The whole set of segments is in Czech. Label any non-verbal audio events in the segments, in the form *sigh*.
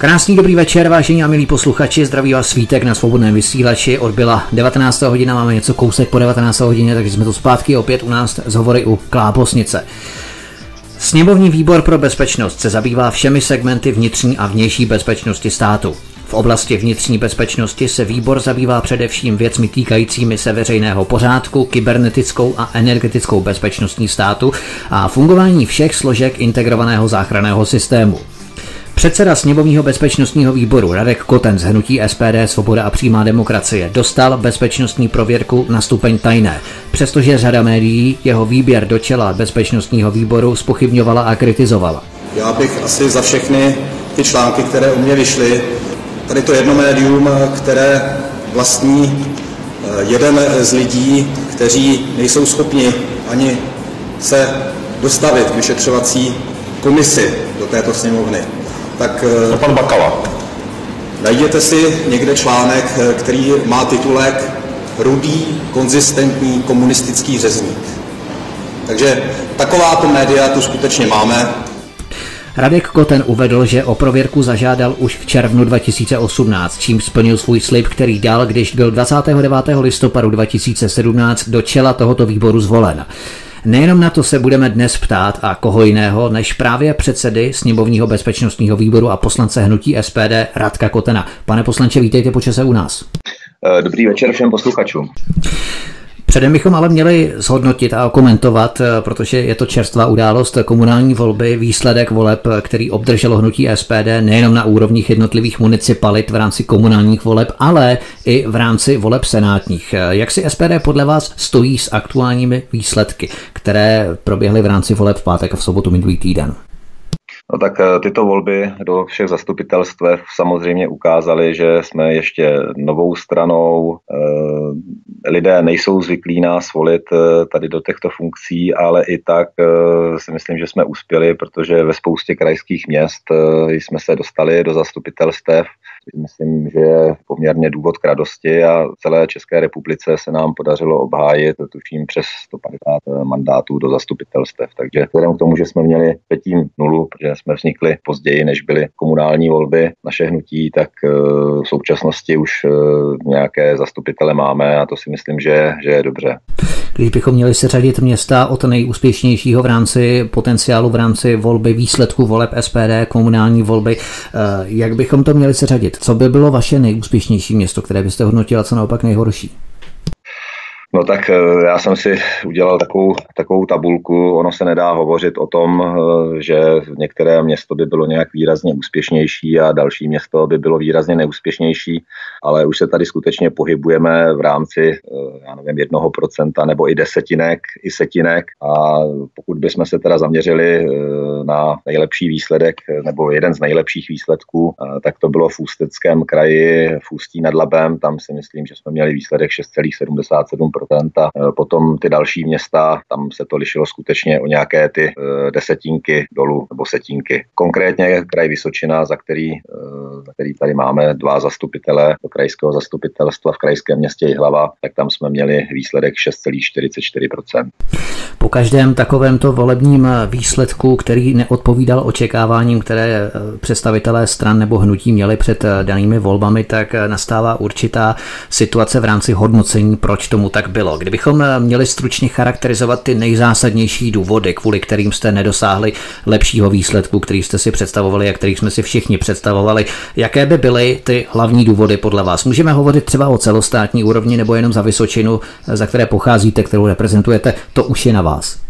Krásný dobrý večer, vážení a milí posluchači, zdraví vás svítek na svobodném vysílači. Odbyla 19. hodina, máme něco kousek po 19. hodině, takže jsme tu zpátky opět u nás z hovory u Klábosnice. Sněmovní výbor pro bezpečnost se zabývá všemi segmenty vnitřní a vnější bezpečnosti státu. V oblasti vnitřní bezpečnosti se výbor zabývá především věcmi týkajícími se veřejného pořádku, kybernetickou a energetickou bezpečnostní státu a fungování všech složek integrovaného záchranného systému. Předseda sněmovního bezpečnostního výboru Radek Koten z hnutí SPD Svoboda a přímá demokracie dostal bezpečnostní prověrku na stupeň tajné, přestože řada médií jeho výběr do čela bezpečnostního výboru spochybňovala a kritizovala. Já bych asi za všechny ty články, které u mě vyšly, tady to jedno médium, které vlastní eh, jeden z lidí, kteří nejsou schopni ani se dostavit k vyšetřovací komisi do této sněmovny tak... To eh, pan Bakala. Najděte si někde článek, eh, který má titulek Rudý, konzistentní komunistický řezník. Takže takováto média tu skutečně máme. Radek Koten uvedl, že o prověrku zažádal už v červnu 2018, čím splnil svůj slib, který dal, když byl 29. listopadu 2017 do čela tohoto výboru zvolen. Nejenom na to se budeme dnes ptát a koho jiného, než právě předsedy sněmovního bezpečnostního výboru a poslance hnutí SPD Radka Kotena. Pane poslanče, vítejte počase u nás. Eh, dobrý večer všem posluchačům. Předem bychom ale měli zhodnotit a komentovat, eh, protože je to čerstvá událost komunální volby, výsledek voleb, který obdrželo hnutí SPD nejenom na úrovních jednotlivých municipalit v rámci komunálních voleb, ale i v rámci voleb senátních. Eh, jak si SPD podle vás stojí s aktuálními výsledky, které proběhly v rámci voleb v pátek a v sobotu minulý týden? No tak eh, tyto volby do všech zastupitelstv samozřejmě ukázaly, že jsme ještě novou stranou. Eh, lidé nejsou zvyklí nás volit eh, tady do těchto funkcí, ale i tak si myslím, že jsme uspěli, protože ve spoustě krajských měst jsme se dostali do zastupitelstev myslím, že je poměrně důvod k radosti a celé České republice se nám podařilo obhájit, tuším, přes 150 mandátů do zastupitelstev. Takže vzhledem k tomu, že jsme měli předtím nulu, protože jsme vznikli později, než byly komunální volby, naše hnutí, tak eh, v současnosti už eh, nějaké zastupitele máme a to si myslím, že, že je dobře. Když bychom měli se řadit města od nejúspěšnějšího v rámci potenciálu, v rámci volby, výsledku voleb SPD, komunální volby, eh, jak bychom to měli se Co by bylo vaše nejúspěšnější město, které byste hodnotila co naopak nejhorší? No tak eh, já jsem si udělal takovou, takovou tabulku. Ono se nedá hovořit o tom, eh, že některé město by bylo nějak výrazně úspěšnější a další město by bylo výrazně neúspěšnější, ale už se tady skutečně pohybujeme v rámci, eh, já nevím, jednoho procenta nebo i desetinek, i setinek. A pokud bychom se teda zaměřili na nejlepší výsledek nebo jeden z nejlepších výsledků, tak to bylo v Ústeckém kraji, v Ústí nad Labem, tam si myslím, že jsme měli výsledek 6,77 a e, potom ty další města, tam se to lišilo skutečně o nějaké ty e, desetinky dolů nebo setinky. Konkrétně kraj Vysočina, za který, e, za který tady máme dva zastupitele do krajského zastupitelstva v krajském městě Jihlava, tak tam jsme měli výsledek 6,44%. Po každém takovémto volebním výsledku, který neodpovídal očekáváním, které představitelé stran nebo hnutí měli před danými volbami, tak nastává určitá situace v rámci hodnocení, proč tomu tak bylo. Kdybychom eh, měli stručně charakterizovat ty nejzásadnější důvody, kvůli kterým jste nedosáhli lepšího výsledku, který jste si představovali a který jsme si všichni představovali, jaké by byly ty hlavní důvody podle vás? Můžeme hovořit třeba o celostátní úrovni nebo jenom za Vysočinu, eh, za které pocházíte, kterou reprezentujete, to už je na vás.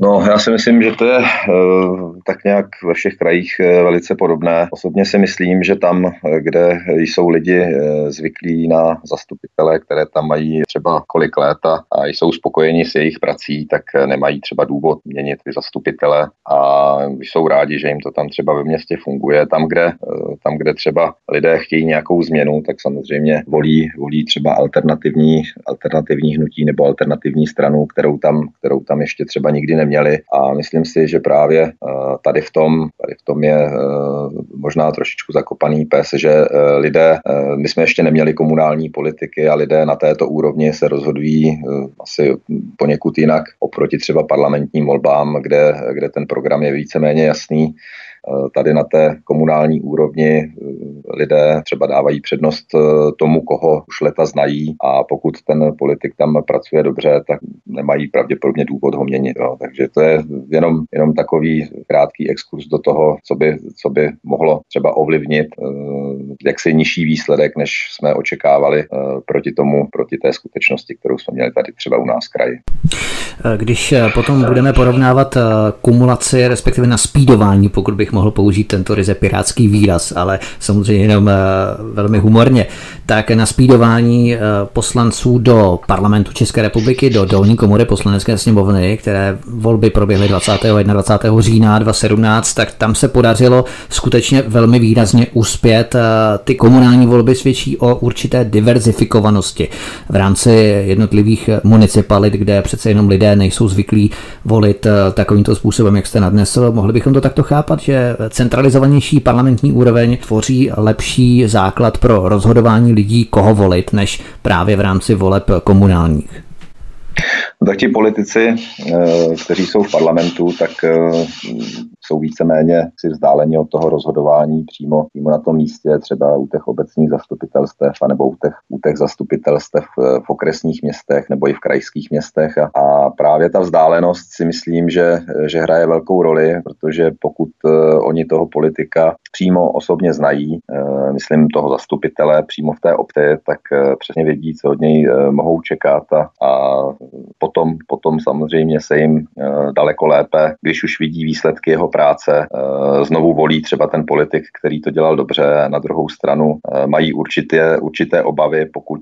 No, já si myslím, že to je uh, tak nějak ve všech krajích uh, velice podobné. Osobně si myslím, že tam, uh, kde jsou lidi zvyklí na zastupitele, které tam mají třeba kolik let a jsou spokojeni s jejich prací, tak nemají třeba důvod měnit ty zastupitele a jsou rádi, že jim to tam třeba ve městě funguje. Tam, kde, tam, kde třeba lidé chtějí nějakou změnu, tak samozřejmě volí, volí třeba alternativní, alternativní hnutí nebo alternativní stranu, kterou tam, kterou tam ještě třeba nikdy neměli. A myslím si, že právě eh, tady v tom, tady v tom je eh, možná trošičku zakopaný pes, že eh, lidé, my jsme ještě neměli komunální politiky a lidé na této úrovni se rozhodují asi poněkud jinak oproti třeba parlamentním volbám, kde, kde ten program je víceméně jasný tady na té komunální úrovni lidé třeba dávají přednost tomu, koho už leta znají a pokud ten politik tam pracuje dobře, tak nemají pravděpodobně důvod ho měnit. Jo. Takže to je jenom, jenom takový krátký exkurs do toho, co by, co by mohlo třeba ovlivnit jaksi nižší výsledek, než jsme očekávali proti tomu, proti té skutečnosti, kterou jsme měli tady třeba u nás v kraji. Když potom budeme porovnávat kumulaci, respektive na speedování, pokud bych mohl použít tento ryze pirátský výraz, ale samozřejmě jenom velmi humorně, tak na speedování poslanců do parlamentu České republiky, do dolní komory poslanecké sněmovny, které volby proběhly 20. 21. října 2017, tak tam se podařilo skutečně velmi výrazně uspět. Ty komunální volby svědčí o určité diverzifikovanosti v rámci jednotlivých municipalit, kde přece jenom lidé nejsou zvyklí volit takovýmto způsobem, jak jste nadnesl. Mohli bychom to takto chápat, že centralizovanější parlamentní úroveň tvoří lepší základ pro rozhodování lidí, koho volit, než právě v rámci voleb komunálních. Tak ti politici, eh, kteří jsou v parlamentu, tak eh, jsou víceméně si vzdáleni od toho rozhodování přímo, přímo na tom místě, třeba u těch obecních zastupitelstev, nebo u těch, u těch zastupitelstev eh, v okresních městech nebo i v krajských městech. A, a právě ta vzdálenost si myslím, že, že hraje velkou roli, protože pokud oni toho politika přímo osobně znají, myslím toho zastupitele přímo v té obci, tak přesně vědí, co od něj mohou čekat a, a potom, potom samozřejmě se jim eh, daleko lépe, když už vidí výsledky jeho práce, eh, znovu volí třeba ten politik, který to dělal dobře, na druhou stranu eh, mají určité, určité obavy, pokud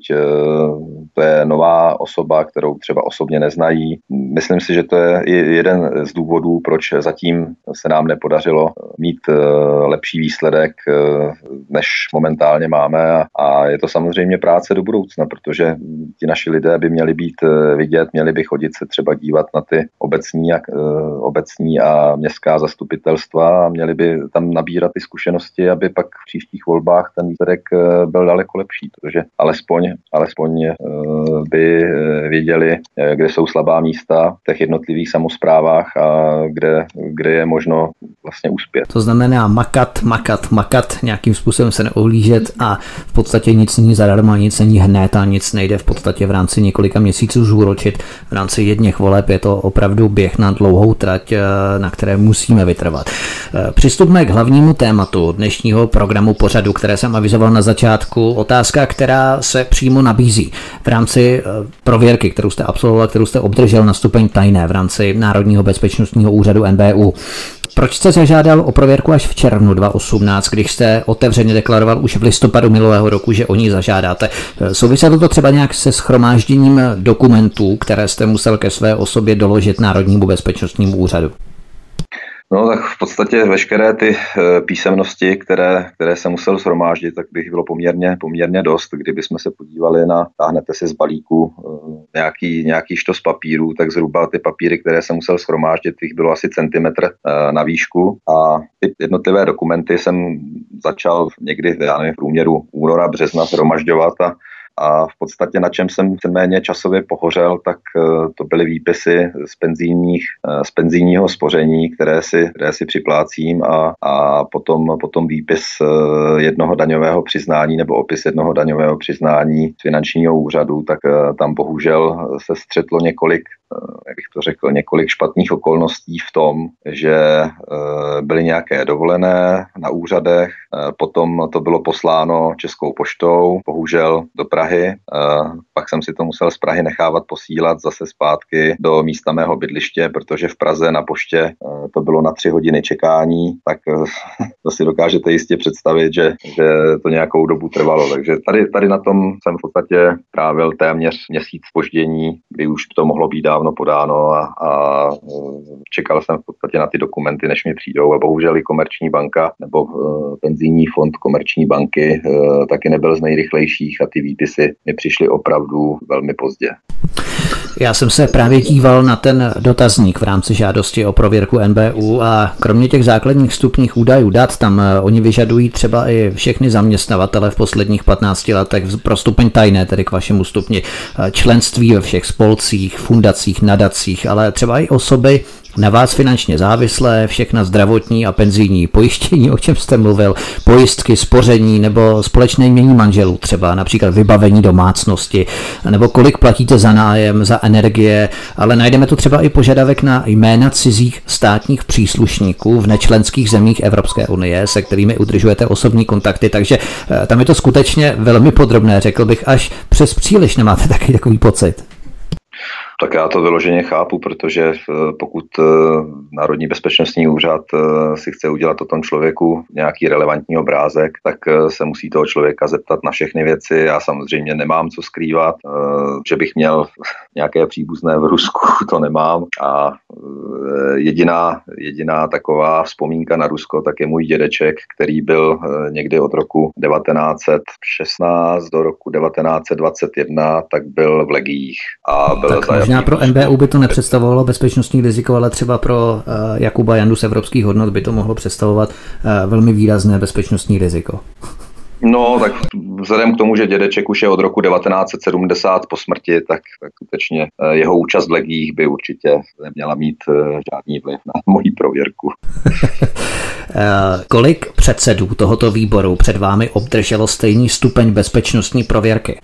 to je nová osoba, kterou třeba osobně neznají. Myslím si, že to je jeden z důvodů, proč zatím se nám nepodařilo mít lepší výsledek, než momentálně máme a je to samozřejmě práce do budoucna, protože ti naši lidé by měli být vidět, měli by chodit se třeba dívat na ty obecní a, obecní a městská zastupitelstva a měli by tam nabírat ty zkušenosti, aby pak v příštích volbách ten výsledek e, byl daleko lepší, protože alespoň, alespoň e, by věděli, kde jsou slabá místa v těch jednotlivých samozprávách a kde, kde je možno vlastně uspět. To znamená makat, makat, makat, nějakým způsobem se neohlížet a v podstatě nic není zadarmo, nic není hned a nic nejde v podstatě v rámci několika měsíců zúročit v rámci jedněch voleb je to opravdu běh na dlouhou trať, eh, na které musíme vytrvat. Eh, přistupme k hlavnímu tématu dnešního programu pořadu, které jsem avizoval na začátku. Otázka, která se přímo nabízí v rámci eh, prověrky, kterou jste absolvoval, kterou jste obdržel na stupeň tajné v rámci Národního bezpečnostního úřadu NBU. Proč jste zažádal o prověrku až v červnu 2018, když jste otevřeně deklaroval už v listopadu minulého roku, že o ní zažádáte? Souviselo to třeba nějak se schromážděním dokumentů, které jste musel ke své osobě doložit Národnímu bezpečnostnímu úřadu? No tak v podstatě veškeré ty eh, písemnosti, které, které se musel shromáždit, tak bych bylo poměrně, poměrně dost. Kdyby jsme se podívali na, táhnete si z balíku eh, nějaký, nějaký štos papírů, tak zhruba ty papíry, které se musel shromáždit, těch bylo asi centimetr eh, na výšku a ty jednotlivé dokumenty jsem začal někdy, já nevím, v průměru února, března shromažďovat a a v podstatě na čem jsem méně časově pohořel, tak eh, to byly výpisy z, penzijních, eh, z penzijního spoření, které si, které si připlácím a, a potom, potom výpis eh, jednoho daňového přiznání nebo opis jednoho daňového přiznání z finančního úřadu, tak tam bohužel se střetlo několik jak bych to řekl, několik špatných okolností v tom, že byly nějaké dovolené na úřadech, potom to bylo posláno Českou poštou, bohužel do Prahy Prahy. Pak jsem si to musel z Prahy nechávat posílat zase zpátky do místa mého bydliště, protože v Praze na poště to bylo na tři hodiny čekání, tak *laughs* to si dokážete jistě představit, že, že to nějakou dobu trvalo. Takže tady, tady na tom jsem v podstatě trávil téměř měsíc spoždění, kdy už to mohlo být dávno podáno a, a čekal jsem v podstatě na ty dokumenty, než mi přijdou. A bohužel i Komerční banka nebo penzijní fond Komerční banky taky nebyl z nejrychlejších a ty výpisy si mi přišly opravdu velmi pozdě. Já jsem se právě díval na ten dotazník v rámci žádosti o prověrku NBU a kromě těch základních stupních údajů dat, tam eh, oni vyžadují třeba i všechny zaměstnavatele v posledních 15 letech pro stupeň tajné, tedy k vašemu stupni, eh, členství ve všech spolcích, fundacích, nadacích, ale třeba i osoby, na vás finančně závislé, všechna zdravotní a penzijní pojištění, *laughs* o čem jste mluvil, pojistky, spoření nebo společné mění manželů, třeba například vybavení domácnosti, nebo kolik platíte za nájem, za energie, ale najdeme tu třeba i požadavek na jména cizích státních příslušníků v nečlenských zemích Evropské unie, se kterými udržujete osobní kontakty, takže eh, tam je to skutečně velmi podrobné, řekl bych, až přes příliš nemáte *laughs* taky takový pocit. Tak já to vyloženě chápu, protože eh, pokud eh, Národní bezpečnostní úřad eh, si chce udělat o tom člověku nějaký relevantní obrázek, tak se musí toho člověka zeptat na všechny věci. Já samozřejmě nemám co skrývat, že bych měl *laughs* nějaké příbuzné v Rusku, *laughs* to nemám. A jediná, jediná taková vzpomínka na Rusko, tak je můj dědeček, který byl někdy od roku 1916 do roku 1921, tak byl v Legiích a byl tak Možná pro NBU by to nepředstavovalo bezpečnostní riziko, ale třeba pro eh, Jakuba Jandu z evropských hodnot by to mohlo představovat eh, velmi výrazné bezpečnostní riziko. No, tak vzhledem k tomu, že dědeček už je od roku 1970 po smrti, tak, tak skutečně eh, jeho účast v legích by určitě neměla mít žádný vliv na moji prověrku. *laughs* Kolik předsedů tohoto výboru před vámi obdrželo stejný stupeň bezpečnostní prověrky?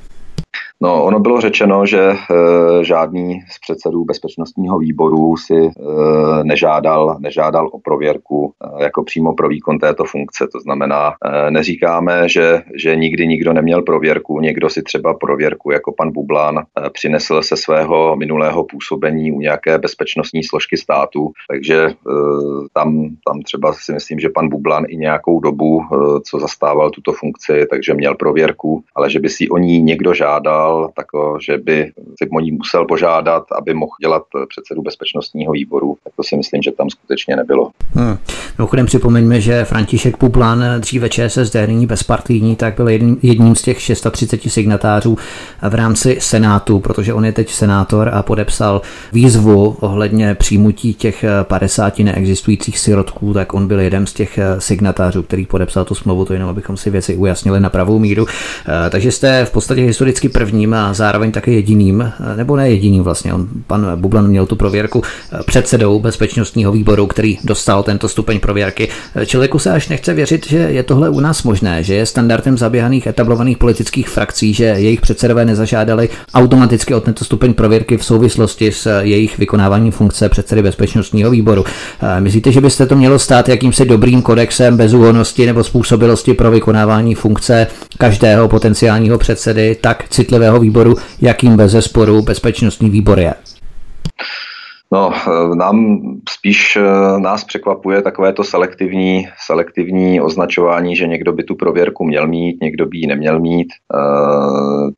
No, ono bylo řečeno, že e, žádný z předsedů bezpečnostního výboru si e, nežádal, nežádal o prověrku e, jako přímo pro výkon této funkce. To znamená, e, neříkáme, že, že nikdy nikdo neměl prověrku. Někdo si třeba prověrku jako pan Bublan e, přinesl se svého minulého působení u nějaké bezpečnostní složky státu. Takže e, tam, tam třeba si myslím, že pan Bublan i nějakou dobu, e, co zastával tuto funkci, takže měl prověrku, ale že by si o ní někdo žádal, udělal, tak že by si o ní musel požádat, aby mohl dělat předsedu bezpečnostního výboru, tak to si myslím, že tam skutečně nebylo. Hmm. Mimochodem připomeňme, že František Puplan, dříve ČSSD, nyní bezpartijní, tak byl jedním, jedním z těch 630 signatářů v rámci Senátu, protože on je teď senátor a podepsal výzvu ohledně přijmutí těch 50 neexistujících sirotků, tak on byl jeden z těch signatářů, který podepsal tu smlouvu, to jenom abychom si věci ujasnili na pravou míru. Takže jste v podstatě historicky první prvním a zároveň také jediným, nebo ne jediným vlastně, on, pan Bublan měl tu prověrku předsedou bezpečnostního výboru, který dostal tento stupeň prověrky. Člověku se až nechce věřit, že je tohle u nás možné, že je standardem zaběhaných etablovaných politických frakcí, že jejich předsedové nezažádali automaticky o tento stupeň prověrky v souvislosti s jejich vykonáváním funkce předsedy bezpečnostního výboru. Myslíte, že byste to mělo stát jakýmsi dobrým kodexem bezúhonosti nebo způsobilosti pro vykonávání funkce každého potenciálního předsedy tak citlivého rozpočtového výboru, jakým bez zesporu bezpečnostní výbor je? No, eh, nám spíš eh, nás překvapuje takové to selektivní, selektivní označování, že někdo by tu prověrku měl mít, někdo by ji neměl mít. E,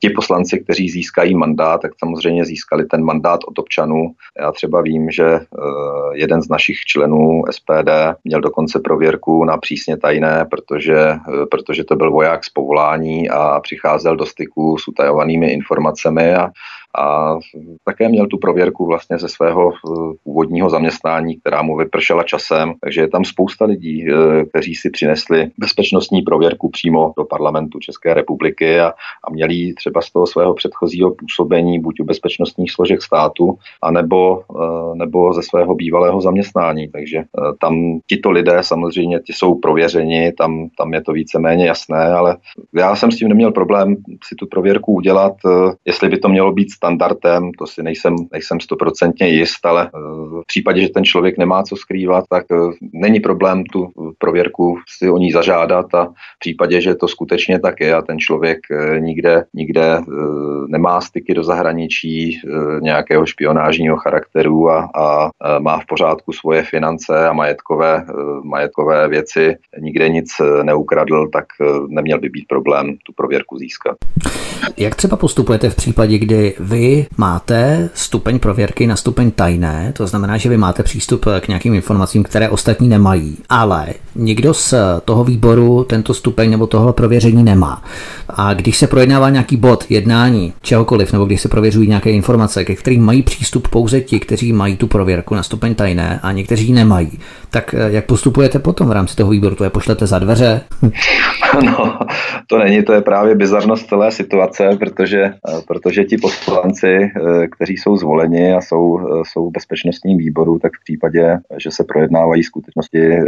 ti poslanci, kteří získají mandát, tak samozřejmě získali ten mandát od občanů. Já třeba vím, že e, jeden z našich členů SPD měl dokonce prověrku na přísně tajné, protože, e, protože to byl voják z povolání a přicházel do styku s utajovanými informacemi a a také měl tu prověrku vlastně ze svého eh, původního zaměstnání, která mu vypršela časem, takže je tam spousta lidí, eh, kteří si přinesli bezpečnostní prověrku přímo do parlamentu České republiky a, a měli třeba z toho svého předchozího působení buď u bezpečnostních složek státu, anebo, eh, nebo ze svého bývalého zaměstnání. Takže tam tito lidé samozřejmě ti jsou prověřeni, tam, tam je to víceméně jasné, ale já jsem s tím neměl problém si tu prověrku udělat, jestli by to mělo být standardem, to si nejsem, nejsem stoprocentně jist, ale eh, v případě, že ten člověk nemá co skrývat, tak eh, není problém tu prověrku si o ní zažádat a v případě, že to skutečně tak je a ten člověk eh, nikde, nikde nemá styky do zahraničí nějakého špionážního charakteru a, a má v pořádku svoje finance a majetkové, majetkové věci, nikde nic neukradl, tak neměl by být problém tu prověrku získat. Jak třeba postupujete v případě, kdy vy máte stupeň prověrky na stupeň tajné, to znamená, že vy máte přístup k nějakým informacím, které ostatní nemají, ale nikdo z toho výboru tento stupeň nebo tohle prověření nemá. A když se projednává nějaký bod jednání, čehokoliv, nebo když se prověřují nějaké informace, ke kterým mají přístup pouze ti, kteří mají tu prověrku na stupeň tajné a někteří nemají, tak jak postupujete potom v rámci toho výboru? To je pošlete za dveře? *laughs* No, to není, to je právě bizarnost celé situace, protože, protože ti poslanci, kteří jsou zvoleni a jsou, jsou v bezpečnostním výboru, tak v případě, že se projednávají skutečnosti,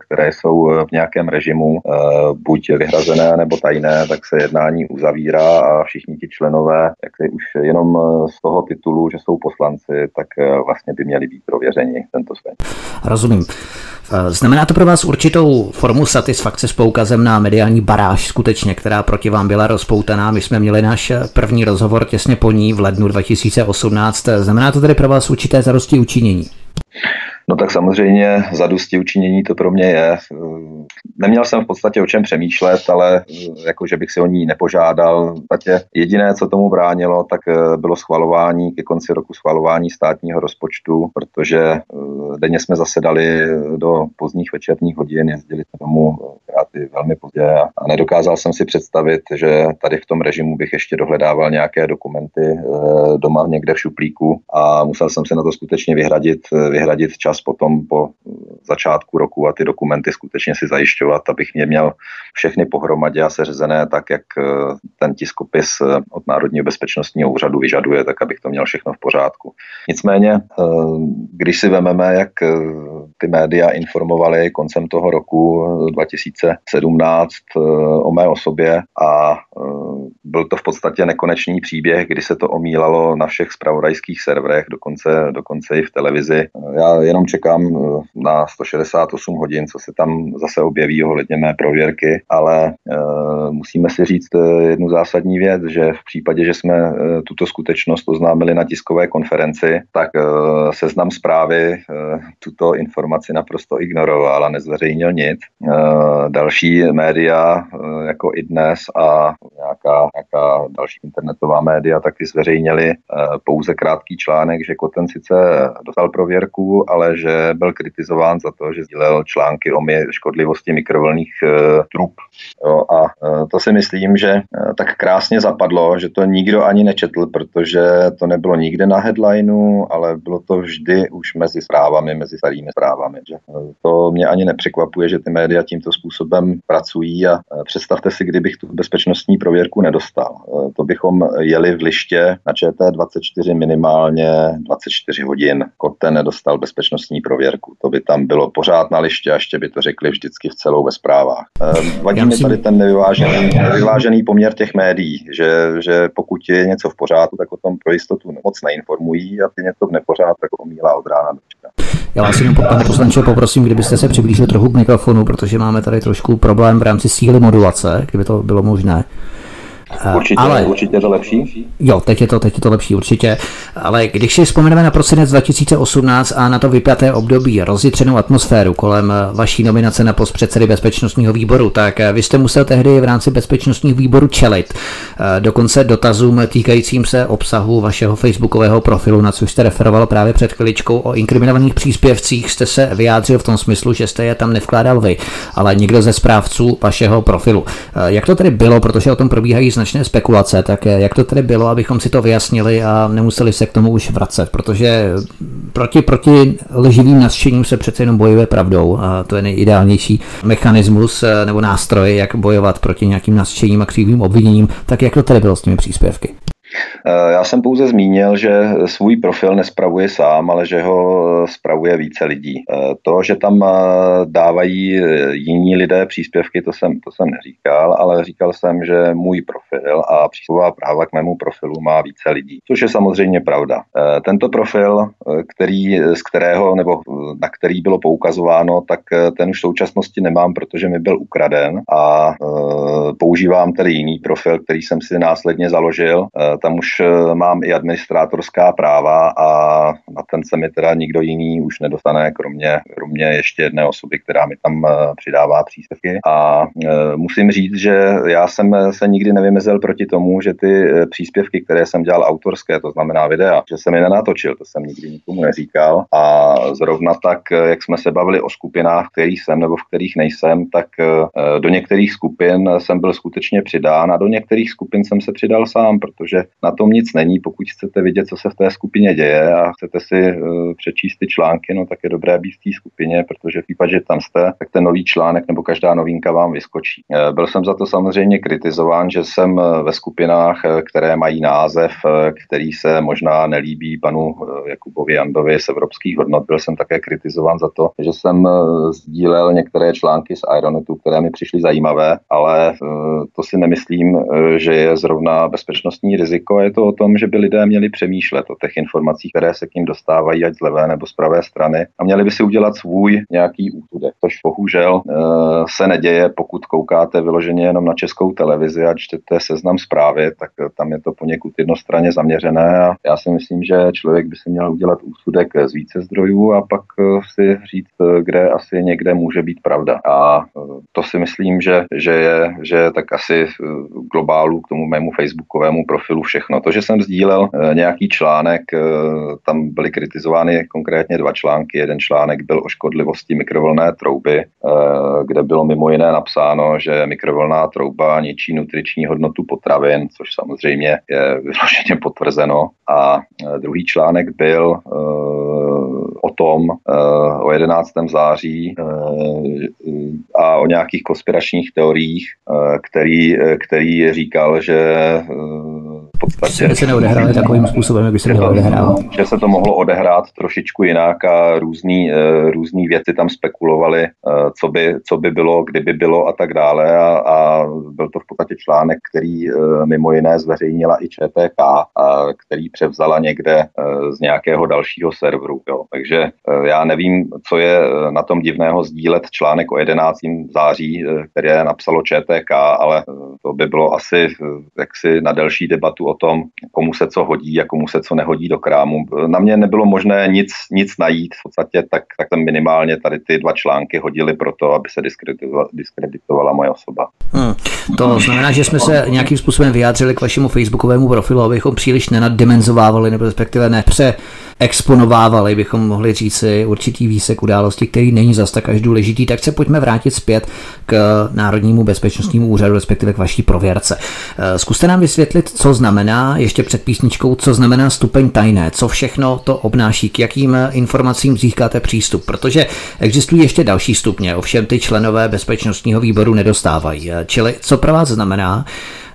které jsou v nějakém režimu, buď vyhrazené nebo tajné, tak se jednání uzavírá a všichni ti členové, jak už jenom z toho titulu, že jsou poslanci, tak vlastně by měli být prověřeni tento svět. Rozumím. Znamená to pro vás určitou formu satisfakce s poukazem na mediální baráž skutečně, která proti vám byla rozpoutaná. My jsme měli náš první rozhovor těsně po ní v lednu 2018. Znamená to tedy pro vás určité zarosti učinění? No tak samozřejmě zadosti učinění to pro mě je. Neměl jsem v podstatě o čem přemýšlet, ale jako, že bych si o ní nepožádal. Podstatě jediné, co tomu bránilo, tak eh, bylo schvalování, ke konci roku schvalování státního rozpočtu, protože eh, denně jsme zasedali do pozdních večerních hodin, jezdili jsme domů kráty velmi pozdě a nedokázal jsem si představit, že tady v tom režimu bych ještě dohledával nějaké dokumenty eh, doma někde v šuplíku a musel jsem se na to skutečně vyhradit, vyhradit čas čas potom po začátku roku a ty dokumenty skutečně si zajišťovat, abych mě měl všechny pohromadě a seřezené tak, jak eh, ten tiskopis eh, od Národního bezpečnostního úřadu vyžaduje, tak abych to měl všechno v pořádku. Nicméně, eh, když si vememe, jak ty média informovaly koncem toho roku 2017 o mé osobě a byl to v podstatě nekonečný příběh, kdy se to omílalo na všech spravodajských serverech, dokonce, dokonce i v televizi. Já jenom čekám eh, na 168 hodin, co se tam zase objeví ohledně mé prověrky, ale uh, musíme si říct eh, jednu zásadní věc, že v případě, že jsme tuto skutečnost oznámili na tiskové konferenci, tak seznam zprávy tuto informaci naprosto ignoroval a nezveřejnil nic. Další média, jako i dnes a nějaká, nějaká další internetová média taky zveřejnili pouze krátký článek, že Koten sice dostal prověrku, ale že byl kritizován za to, že sdílel články o škodlivosti mikrovlnných e, trub. Jo, a e, to si myslím, že e, tak krásně zapadlo, že to nikdo ani nečetl, protože to nebylo nikde na headlineu, ale bylo to vždy už mezi zprávami, mezi starými zprávami. Že, e, to mě ani nepřekvapuje, že ty média tímto způsobem pracují a e, představte si, kdybych tu bezpečnostní prověrku nedostal. E, to bychom jeli v liště na ČT24 minimálně 24 hodin. Kote nedostal bezpečnostní bezpečnostní prověrku. To by tam bylo pořád na liště a ještě by to řekli vždycky v celou ve zprávách. Ehm, vadí mi tady ten nevyvážený, nevyvážený poměr těch médií, že, že pokud je něco v pořádku, tak o tom pro jistotu moc neinformují a ty něco v nepořádku, tak omílá od rána do. Já vás jenom, pane poslanče, poprosím, kdybyste se přiblížil trochu k mikrofonu, protože máme tady trošku problém v rámci síly modulace, kdyby to bylo možné. Eh, určitě, ale, určitě to lepší. Jo, teď je to, teď je to lepší, určitě. Ale když si vzpomeneme na prosinec 2018 a na to vypjaté období, rozjitřenou atmosféru kolem eh, vaší nominace na post předsedy bezpečnostního výboru, tak eh, vy jste musel tehdy v rámci bezpečnostního výboru čelit. Dokonce dotazům týkajícím se obsahu vašeho facebookového profilu, na což jste referoval právě před chviličkou o inkriminovaných příspěvcích, jste se vyjádřil v tom smyslu, že jste je tam nevkládal vy, ale někdo ze správců vašeho profilu. Jak to tedy bylo, protože o tom probíhají značné spekulace, tak jak to tedy bylo, abychom si to vyjasnili a nemuseli se k tomu už vracet, protože proti, proti lživým nasčením se přece jenom bojuje pravdou a to je nejideálnější mechanismus eh, nebo nástroj, jak bojovat proti nějakým nasčením a křivým obviněním, tak jak to tedy bylo s těmi příspěvky? Eh, já jsem pouze zmínil, že svůj profil nespravuje sám, ale že ho eh, spravuje více lidí. Eh, to, že tam dávají jiní lidé příspěvky, to jsem, to jsem neříkal, ale říkal jsem, že můj profil a přístupová práva k mému profilu má více lidí, což je samozřejmě pravda. Tento profil, který, z kterého nebo na který bylo poukazováno, tak ten už v současnosti nemám, protože mi byl ukraden a používám tedy jiný profil, který jsem si následně založil tam už eh, mám i administrátorská práva a na ten se mi teda nikdo jiný už nedostane, kromě, kromě ještě jedné osoby, která mi tam eh, přidává příspěvky. A eh, musím říct, že já jsem se nikdy nevymezil proti tomu, že ty příspěvky, které jsem dělal autorské, to znamená videa, že jsem je nenatočil, to jsem nikdy nikomu neříkal. A zrovna tak, jak jsme se bavili o skupinách, v kterých jsem nebo v kterých nejsem, tak do některých skupin jsem byl skutečně přidán a do některých skupin jsem se přidal sám, protože na tom nic není. Pokud chcete vidět, co se v té skupině děje a chcete si uh, přečíst ty články, no tak je dobré být v té skupině, protože v případě, že tam jste, tak ten nový článek nebo každá novinka vám vyskočí. Uh, byl jsem za to samozřejmě kritizován, že jsem ve skupinách, které mají název, který se možná nelíbí panu Jakubovi Jandovi z evropských hodnot. Byl jsem také kritizován za to, že jsem sdílel některé články z Ironetu, které mi přišly zajímavé, ale to si nemyslím, že je zrovna bezpečnostní riziko. Je to o tom, že by lidé měli přemýšlet o těch informacích, které se k ním dostávají, ať z levé nebo z pravé strany, a měli by si udělat svůj nějaký úsudek, což bohužel e, se neděje, pokud koukáte vyloženě jenom na českou televizi a čtete seznam zprávy, tak tam je to poněkud jednostranně zaměřené a já si myslím, že člověk by si měl udělat úsudek z více zdrojů a pak e, si říct, kde asi někde může být pravda. A to si myslím, že, že je že tak asi globálu k tomu mému facebookovému profilu všechno. To, že jsem sdílel eh, nějaký článek, eh, tam byly kritizovány konkrétně dva články. Jeden článek byl o škodlivosti mikrovlné trouby, eh, kde bylo mimo jiné napsáno, že mikrovlná trouba ničí nutriční hodnotu potravin, což samozřejmě je *laughs* vyloženě potvrzeno. A druhý článek byl o tom, o 11. září a o nějakých konspiračních teoriích, který, který říkal, že podstatě... se neodehrály takovým způsobem, jak by se mělo odehrát. Že se to mohlo odehrát trošičku jinak a různý, uh, různý věci tam spekulovali, uh, co, by, co by bylo, kdyby bylo a tak dále a, a byl to v podstatě článek, který uh, mimo jiné zveřejnila i ČTK, a který převzala někde z nějakého dalšího serveru. Jo. Takže já nevím, co je na tom divného sdílet článek o 11. září, které napsalo ČTK, ale to by bylo asi jaksi na delší debatu o tom, komu se co hodí a komu se co nehodí do krámu. Na mě nebylo možné nic, nic najít v podstatě, tak, tak tam minimálně tady ty dva články hodili pro to, aby se diskreditovala, diskreditovala moje osoba. Hmm. To znamená, že jsme se nějakým způsobem vyjádřili k vašemu facebookovému profilu, abychom příliš nenaddimenzovávali nebo respektive nepře exponovávali, bychom mohli říci určitý výsek události, který není zas tak až důležitý, tak se pojďme vrátit zpět k Národnímu bezpečnostnímu úřadu, respektive k vaší prověrce. Eh, zkuste nám vysvětlit, co znamená, ještě před písničkou, co znamená stupeň tajné, co všechno to obnáší, k jakým informacím získáte přístup, protože existují ještě další stupně, ovšem ty členové bezpečnostního výboru nedostávají. Eh, čili co pro vás znamená,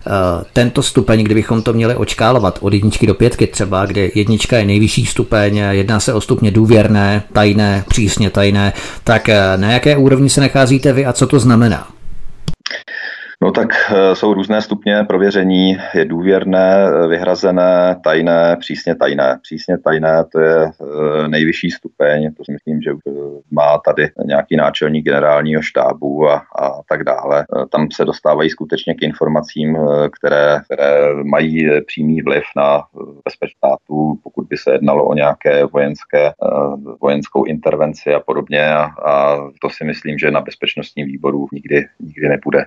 Eh, tento stupeň, kdybychom to měli očkálovat od jedničky do pětky třeba, kde jednička je nejvyšší stupeň, jedná se o stupně důvěrné, tajné, přísně tajné, tak eh, na jaké úrovni se nacházíte vy a co to znamená? No tak eh, jsou různé stupně prověření, je důvěrné, eh, vyhrazené, tajné, přísně tajné. Přísně tajné to je eh, nejvyšší stupeň, to si myslím, že má tady nějaký náčelník generálního štábu a, a tak dále. Tam se dostávají skutečně k informacím, které, které mají přímý vliv na bezpečnost pokud by se jednalo o nějaké vojenské, vojenskou intervenci a podobně. A, a to si myslím, že na bezpečnostním výboru nikdy, nikdy nebude.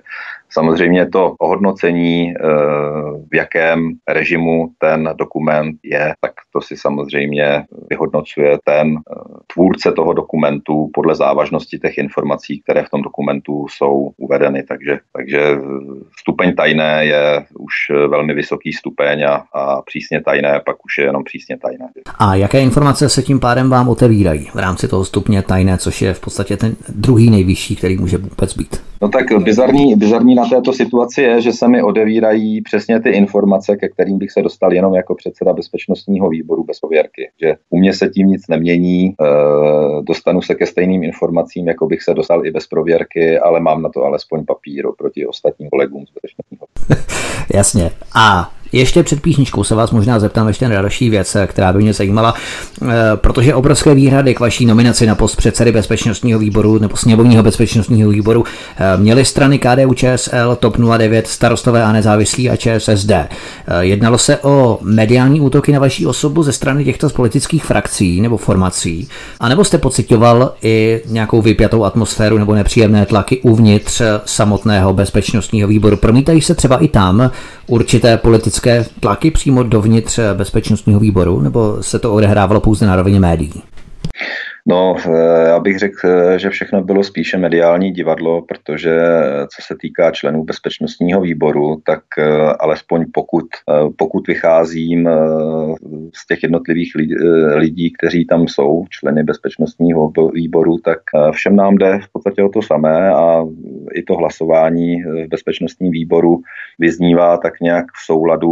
Samozřejmě to ohodnocení, eh, v jakém režimu ten dokument je, tak to si samozřejmě vyhodnocuje ten eh, tvůrce toho dokumentu podle závažnosti těch informací, které v tom dokumentu jsou uvedeny. Takže, takže stupeň tajné je už velmi vysoký stupeň a, a přísně tajné pak už je jenom přísně tajné. A jaké informace se tím pádem vám otevírají v rámci toho stupně tajné, což je v podstatě ten druhý nejvyšší, který může vůbec být? No tak bizarní, bizarní na této situaci je, že se mi odevírají přesně ty informace, ke kterým bych se dostal jenom jako předseda bezpečnostního výboru bez pověrky. Že u mě se tím nic nemění, e, dostanu se ke stejným informacím, jako bych se dostal i bez prověrky, ale mám na to alespoň papír oproti ostatním kolegům z bezpečnostního. *laughs* Jasně. A ještě před písničkou se vás možná zeptám ještě na další věc, která by mě zajímala, eh, protože obrovské výhrady k vaší nominaci na post předsedy bezpečnostního výboru nebo sněmovního bezpečnostního výboru eh, měly strany KDU ČSL, TOP 09, starostové a nezávislí a ČSSD. Eh, jednalo se o mediální útoky na vaší osobu ze strany těchto politických frakcí nebo formací, anebo jste pocitoval i nějakou vypjatou atmosféru nebo nepříjemné tlaky uvnitř samotného bezpečnostního výboru. Promítají se třeba i tam určité politické politické tlaky přímo dovnitř bezpečnostního výboru, nebo se to odehrávalo pouze na rovině médií? No, eh, já bych řekl, eh, že všechno bylo spíše mediální divadlo, protože eh, co se týká členů bezpečnostního výboru, tak alespoň pokud, pokud vycházím z těch jednotlivých lidí, kteří tam jsou, členy bezpečnostního výboru, tak všem nám jde v podstatě o to samé a i to hlasování v bezpečnostním výboru vyznívá tak nějak v souladu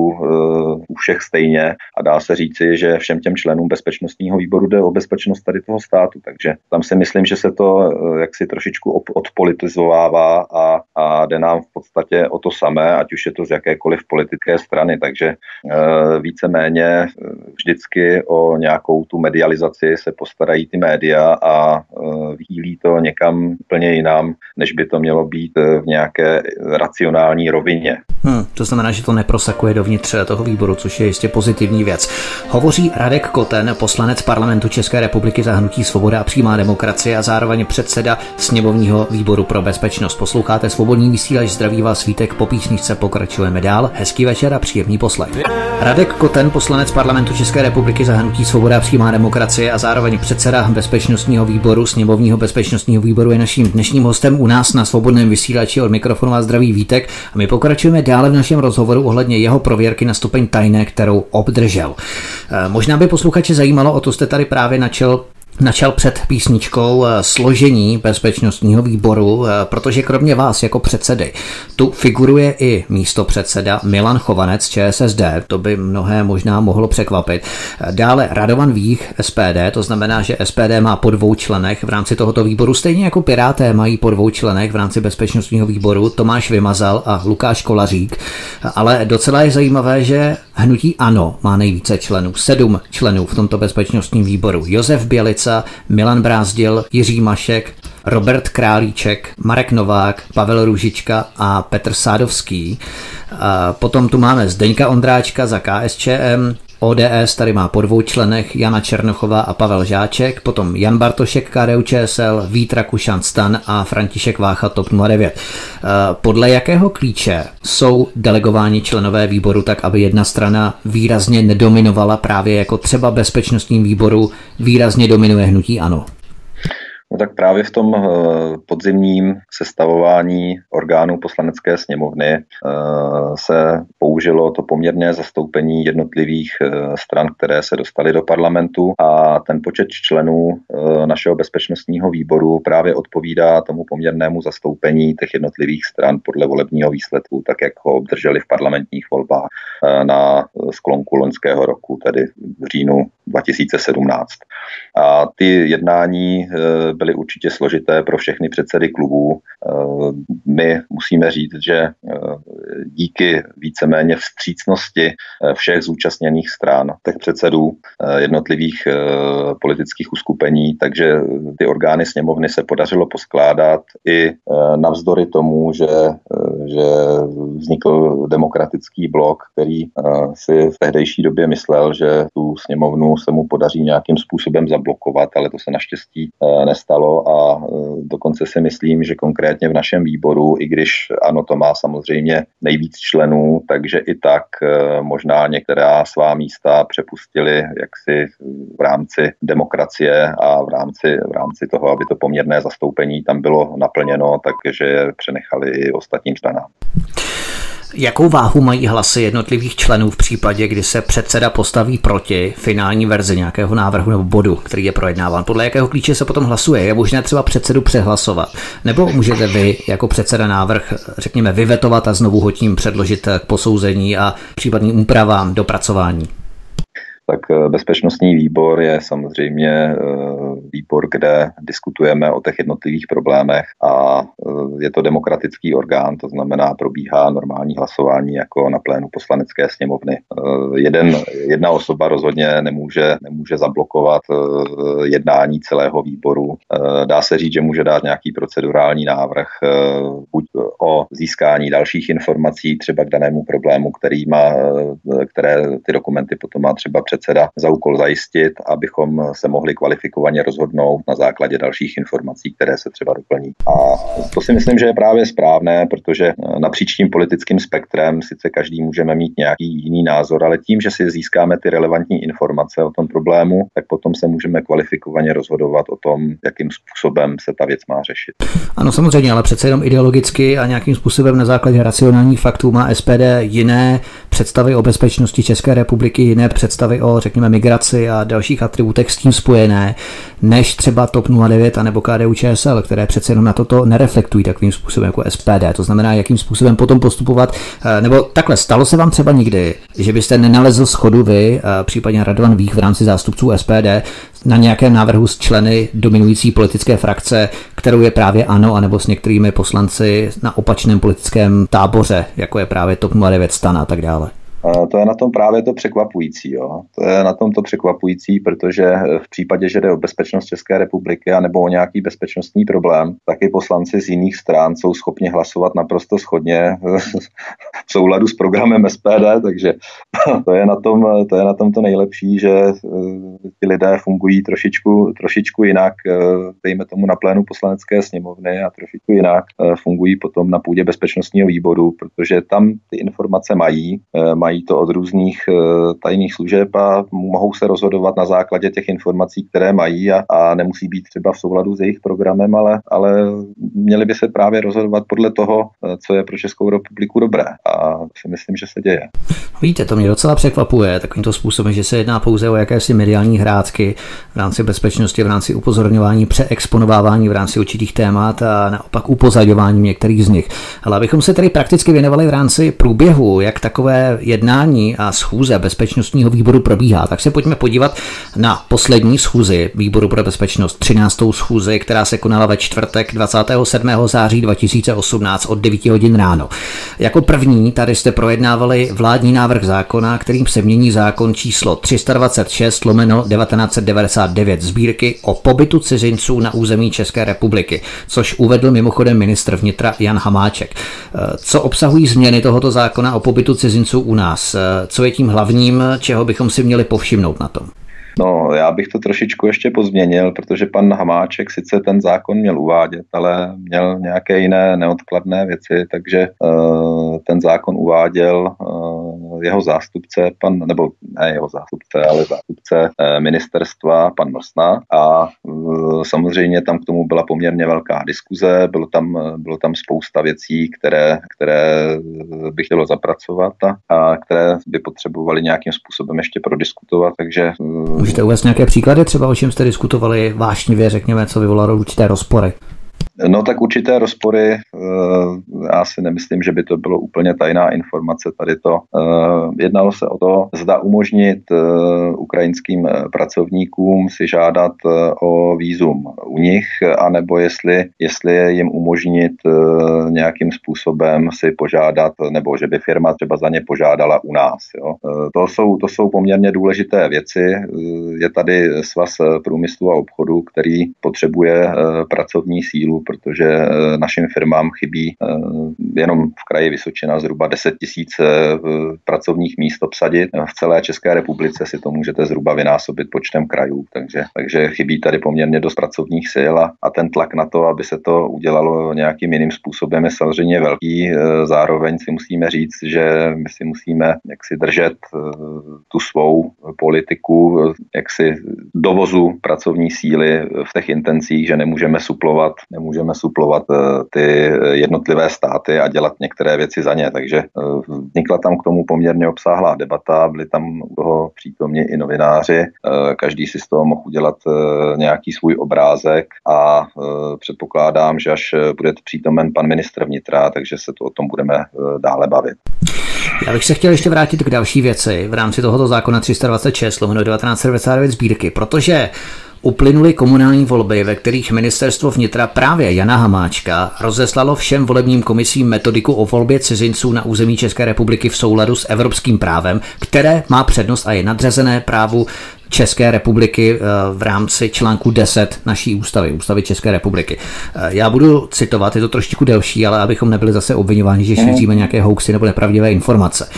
u všech stejně a dá se říci, že všem těm členům bezpečnostního výboru jde o bezpečnost tady toho státu. Takže tam si myslím, že se to eh, jaksi trošičku odpolitizovává a, a jde nám v podstatě o to samé, ať už je to z jakékoliv politické strany. Takže e, víceméně eh, vždycky o nějakou tu medializaci se postarají ty média a výlí to někam úplně jinam, než by to mělo být v nějaké racionální rovině. Hmm, to znamená, že to neprosakuje dovnitř toho výboru, což je jistě pozitivní věc. Hovoří Radek Koten, poslanec parlamentu České republiky za hnutí Svoboda a přímá demokracie a zároveň předseda sněmovního výboru pro bezpečnost. Posloucháte svobodný vysílač, zdraví vás svítek, po písničce pokračujeme dál. Hezký večer a příjemný poslech. Radek Koten, poslanec parlamentu České republiky za hnutí Svoboda a přímá demokracie a zároveň předseda bezpečnostního výboru, sněmovního bezpečnostního výboru je naším dnešním hostem u nás na svobodném vysílači od mikrofonu a zdraví vítek a my pokračujeme dále v našem rozhovoru ohledně jeho prověrky na stupeň tajné, kterou obdržel. Eh, možná by posluchače zajímalo, o to jste tady právě načel načal před písničkou eh, složení bezpečnostního výboru, eh, protože kromě vás jako předsedy tu figuruje i místo předseda Milan Chovanec ČSSD, to by mnohé možná mohlo překvapit. Eh, dále Radovan Vích SPD, to znamená, že SPD má po dvou členech v rámci tohoto výboru, stejně jako Piráté mají po dvou členech v rámci bezpečnostního výboru Tomáš Vymazal a Lukáš Kolařík. Ale docela je zajímavé, že hnutí ANO má nejvíce členů, sedm členů v tomto bezpečnostním výboru. Josef Bělic Fica, Milan Brázdil, Jiří Mašek, Robert Králíček, Marek Novák, Pavel Růžička a Petr Sádovský. Potom tu máme Zdeňka Ondráčka za KSČM, ODS tady má po dvou členech Jana Černochová a Pavel Žáček, potom Jan Bartošek KDU ČSL, Vítra Kušan Stan a František Vácha TOP 09. Podle jakého klíče jsou delegováni členové výboru tak, aby jedna strana výrazně nedominovala právě jako třeba bezpečnostním výboru výrazně dominuje hnutí ANO? No tak právě v tom eh, podzimním sestavování orgánů poslanecké sněmovny eh, se použilo to poměrné zastoupení jednotlivých eh, stran, které se dostaly do parlamentu a ten počet členů našeho bezpečnostního výboru právě odpovídá tomu poměrnému zastoupení těch jednotlivých stran podle volebního výsledku, tak jak ho obdrželi v parlamentních volbách na sklonku loňského roku, tedy v říjnu 2017. A ty jednání byly určitě složité pro všechny předsedy klubů. Eh, my musíme říct, že eh, díky víceméně vstřícnosti eh, všech zúčastněných stran, těch předsedů jednotlivých politických uskupení, takže ty orgány sněmovny se podařilo poskládat i navzdory tomu, že, že vznikl demokratický blok, který si v tehdejší době myslel, že tu sněmovnu se mu podaří nějakým způsobem zablokovat, ale to se naštěstí nestalo a dokonce si myslím, že konkrétně v našem výboru, i když ano, to má samozřejmě nejvíc členů, takže i tak eh, možná některá svá místa přepustili jaksi v rámci demokracie a v rámci, v rámci toho, aby to poměrné zastoupení tam bylo naplněno, takže přenechali i ostatním stranám. Jakou váhu mají hlasy jednotlivých členů v případě, kdy se předseda postaví proti finální verzi nějakého návrhu nebo bodu, který je projednáván? Podle jakého klíče se potom hlasuje? Je možné třeba předsedu přehlasovat? Nebo můžete vy jako předseda návrh, řekněme, vyvetovat a znovu ho tím předložit k posouzení a případným úpravám, dopracování? Tak eh, bezpečnostní výbor je samozřejmě eh, výbor, kde diskutujeme o těch jednotlivých problémech a eh, je to demokratický orgán, to znamená probíhá normální hlasování jako na plénu poslanecké sněmovny. Jeden, jedna osoba rozhodně nemůže, nemůže zablokovat jednání celého výboru. Dá se říct, že může dát nějaký procedurální návrh buď o získání dalších informací třeba k danému problému, který má, které ty dokumenty potom má třeba před předseda za úkol zajistit, abychom se mohli kvalifikovaně rozhodnout na základě dalších informací, které se třeba doplní. A to si myslím, že je právě správné, protože napříč tím politickým spektrem sice každý můžeme mít nějaký jiný názor, ale tím, že si získáme ty relevantní informace o tom problému, tak potom se můžeme kvalifikovaně rozhodovat o tom, jakým způsobem se ta věc má řešit. Ano, samozřejmě, ale přece jenom ideologicky a nějakým způsobem na základě racionálních faktů má SPD jiné představy o bezpečnosti České republiky, jiné představy o, řekněme, migraci a dalších atributech s tím spojené, než třeba TOP 09 a nebo KDU ČSL, které přece jenom na toto nereflektují takovým způsobem jako SPD. To znamená, jakým způsobem potom postupovat. Eh, nebo takhle, stalo se vám třeba nikdy, že byste nenalezl schodu vy, eh, případně Radovan Vích v rámci zástupců SPD, na nějakém návrhu s členy dominující politické frakce, kterou je právě ANO, anebo s některými poslanci na opačném politickém táboře, jako je právě TOP 09 stan a tak dále. To je na tom právě to překvapující. Jo. To je na tom to překvapující, protože v případě, že jde o bezpečnost České republiky a nebo o nějaký bezpečnostní problém, tak i poslanci z jiných stran jsou schopni hlasovat naprosto schodně v souladu s programem SPD, takže to je na tom to, je na tom to nejlepší, že eh, ti lidé fungují trošičku, trošičku jinak, eh, dejme tomu na plénu poslanecké sněmovny a trošičku jinak eh, fungují potom na půdě bezpečnostního výboru, protože tam ty informace mají, mají mají to od různých eh, tajných služeb a mohou se rozhodovat na základě těch informací, které mají a, a nemusí být třeba v souladu s jejich programem, ale, ale měli by se právě rozhodovat podle toho, eh, co je pro Českou republiku dobré. A si myslím, že se děje. Víte, to mě docela překvapuje takovýmto způsobem, že se jedná pouze o jakési mediální hrádky v rámci bezpečnosti, v rámci upozorňování, přeexponovávání v rámci určitých témat a naopak upozaďování některých z nich. Ale abychom se tedy prakticky věnovali v rámci průběhu, jak takové jednání jednání a schůze bezpečnostního výboru probíhá, tak se pojďme podívat na poslední schůzi výboru pro bezpečnost, 13. schůzi, která se konala ve čtvrtek 27. září 2018 od 9 hodin ráno. Jako první tady jste projednávali vládní návrh zákona, kterým se mění zákon číslo 326 lomeno 1999 sbírky o pobytu cizinců na území České republiky, což uvedl mimochodem ministr vnitra Jan Hamáček. Co obsahují změny tohoto zákona o pobytu cizinců u nás? Nás. Co je tím hlavním, čeho bychom si měli povšimnout na tom? No, já bych to trošičku ještě pozměnil, protože pan Hamáček sice ten zákon měl uvádět, ale měl nějaké jiné neodkladné věci, takže uh, ten zákon uváděl jeho zástupce, pan, nebo ne jeho zástupce, ale zástupce uh, ministerstva, pan Mrsna a uh, samozřejmě tam k tomu byla poměrně velká diskuze, bylo tam, bylo tam spousta věcí, které, které by chtělo zapracovat a, a které by potřebovali nějakým způsobem ještě prodiskutovat, takže Můžete uvést nějaké příklady, třeba o čem jste diskutovali vášnivě, řekněme, co vyvolalo určité rozpory? No tak určité rozpory, eh, já si nemyslím, že by to bylo úplně tajná informace tady to. Eh, jednalo se o to, zda umožnit eh, ukrajinským pracovníkům si žádat o výzum u nich, anebo jestli, jestli jim umožnit nějakým způsobem si požádat, nebo že by firma třeba za ně požádala u nás. Jo. To, jsou, to jsou poměrně důležité věci. Je tady svaz průmyslu a obchodu, který potřebuje pracovní sílu protože eh, našim firmám chybí eh, jenom v kraji Vysočina zhruba 10 tisíc eh, pracovních míst obsadit. V celé České republice si to můžete zhruba vynásobit počtem krajů, takže, takže chybí tady poměrně dost pracovních sil a, a ten tlak na to, aby se to udělalo nějakým jiným způsobem, je samozřejmě velký. Zároveň si musíme říct, že my si musíme jaksi držet tu svou politiku, jaksi dovozu pracovní síly v těch intencích, že nemůžeme suplovat, nemůžeme můžeme suplovat eh, ty jednotlivé státy a dělat některé věci za ně. Takže eh, vznikla tam k tomu poměrně obsáhlá debata, byli tam u toho přítomni i novináři, eh, každý si z toho mohl udělat nějaký svůj obrázek a předpokládám, že až bude přítomen pan ministr vnitra, takže se to o tom budeme dále bavit. Já bych se chtěl ještě vrátit k další věci v rámci tohoto zákona 326 1999 sbírky, protože Uplynuly komunální volby, ve kterých ministerstvo vnitra právě Jana Hamáčka rozeslalo všem volebním komisím metodiku o volbě cizinců na území České republiky v souladu s evropským právem, které má přednost a je nadřazené právu České republiky eh, v rámci článku 10 naší ústavy, ústavy České republiky. Eh, já budu citovat, je to trošičku delší, ale abychom nebyli zase obvinováni, že šíříme nějaké hoaxy nebo nepravdivé informace.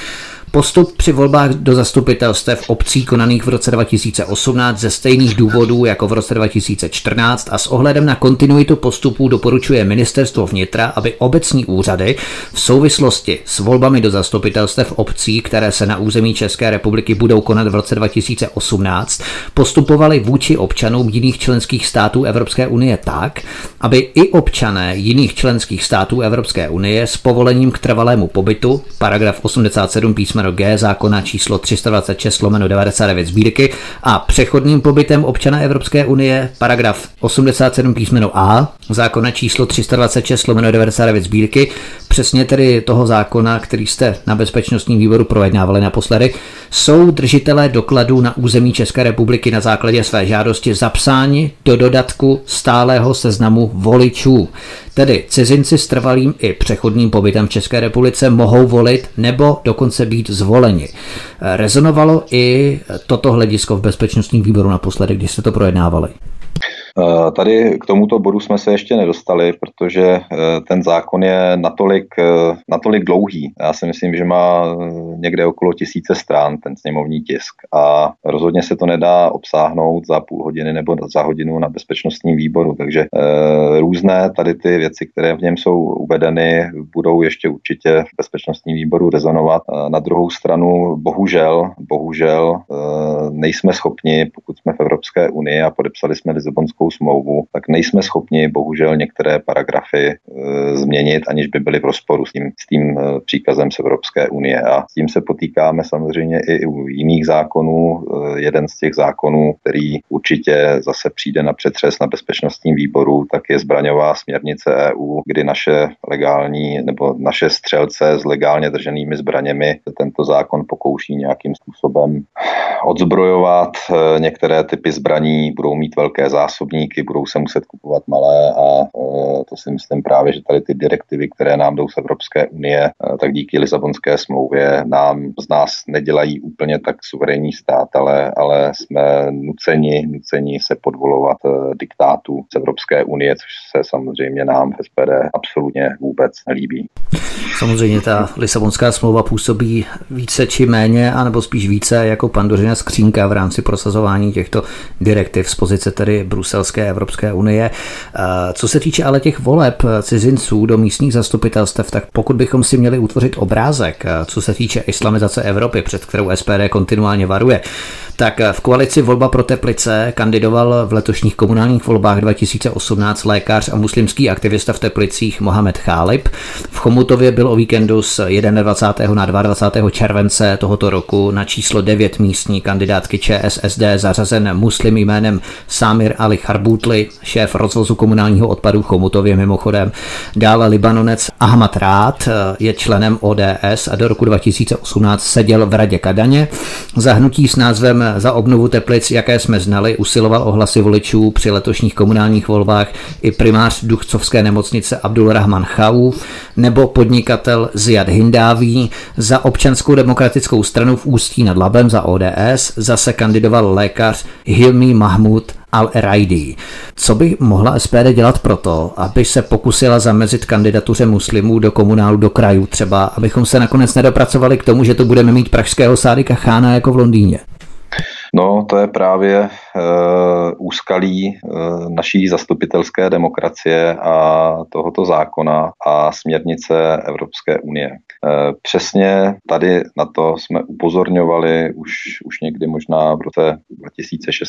Postup při volbách do zastupitelstev obcí konaných v roce 2018 ze stejných důvodů jako v roce 2014 a s ohledem na kontinuitu postupů doporučuje ministerstvo vnitra, aby obecní úřady v souvislosti s volbami do zastupitelstev obcí, které se na území České republiky budou konat v roce 2018, postupovaly vůči občanům jiných členských států Evropské unie tak, aby i občané jiných členských států Evropské unie s povolením k trvalému pobytu, paragraf 87 písmeno G zákona číslo 326 lomeno 99 sbírky a přechodným pobytem občana Evropské unie, paragraf 87 písmeno A zákona číslo 326 lomeno 99 sbírky, přesně tedy toho zákona, který jste na bezpečnostním výboru projednávali naposledy, jsou držitelé dokladů na území České republiky na základě své žádosti zapsáni do dodatku stálého seznamu voličů. Tedy cizinci s trvalým i přechodným pobytem v České republice mohou volit nebo dokonce být zvoleni. Rezonovalo i toto hledisko v bezpečnostním výboru naposledy, když jste to projednávali. Eh, tady k tomuto bodu jsme se ještě nedostali, protože eh, ten zákon je natolik, eh, natolik dlouhý. Já si myslím, že má někde okolo tisíce strán ten sněmovní tisk a rozhodně se to nedá obsáhnout za půl hodiny nebo za hodinu na bezpečnostním výboru, takže různé tady ty věci, které v něm jsou uvedeny, budou ještě určitě v bezpečnostním výboru rezonovat. Na druhou stranu, bohužel, bohužel nejsme schopni, pokud jsme v Evropské unii a podepsali jsme Lisabonskou Lisabonskou smlouvu, tak nejsme schopni bohužel některé paragrafy e, změnit, aniž by byly v rozporu s tím, s tím e, příkazem z Evropské unie. A s tím se potýkáme samozřejmě i u jiných zákonů. E, jeden z těch zákonů, který určitě zase přijde na přetřes na bezpečnostním výboru, tak je zbraňová směrnice EU, kdy naše legální nebo naše střelce s legálně drženými zbraněmi tento zákon pokouší nějakým způsobem odzbrojovat. Některé typy zbraní budou mít velké zásobní zákazníky, budou se muset kupovat malé a e, to si myslím právě, že tady ty direktivy, které nám jdou z Evropské unie, e, tak díky Lisabonské smlouvě nám z nás nedělají úplně tak suverénní stát, ale, ale jsme nuceni, nuceni se podvolovat e, diktátu z Evropské unie, což se samozřejmě nám v SPD absolutně vůbec nelíbí. Samozřejmě ta Lisabonská smlouva působí více či méně, anebo spíš více jako pandořina skřínka v rámci prosazování těchto direktiv z pozice tedy Brusel bruselské Evropské unie. Co se týče ale těch voleb cizinců do místních zastupitelstev, tak pokud bychom si měli utvořit obrázek, co se týče islamizace Evropy, před kterou SPD kontinuálně varuje, tak v koalici Volba pro Teplice kandidoval v letošních komunálních volbách 2018 lékař a muslimský aktivista v Teplicích Mohamed Chálib. V Chomutově byl o víkendu z 21. na 22. července tohoto roku na číslo 9 místní kandidátky ČSSD zařazen muslim jménem Samir Ali Charbutli, šéf rozvozu komunálního odpadu Chomutově mimochodem. Dále Libanonec Ahmad Rád je členem ODS a do roku 2018 seděl v Radě Kadaně. Zahnutí s názvem za obnovu Teplic, jaké jsme znali, usiloval o hlasy voličů při letošních komunálních volbách i primář Duchcovské nemocnice Abdul Rahman Chau nebo podnikatel Ziad Hindáví. Za občanskou demokratickou stranu v Ústí nad Labem za ODS zase kandidoval lékař Hilmi Mahmud al-Eraidi. Co by mohla SPD dělat proto, aby se pokusila zamezit kandidatuře muslimů do komunálu, do krajů třeba, abychom se nakonec nedopracovali k tomu, že to budeme mít pražského Sádika Chána jako v Londýně? No, to je právě uh, úskalí uh, naší zastupitelské demokracie a tohoto zákona a směrnice Evropské unie. Uh, přesně tady na to jsme upozorňovali už, už někdy možná v roce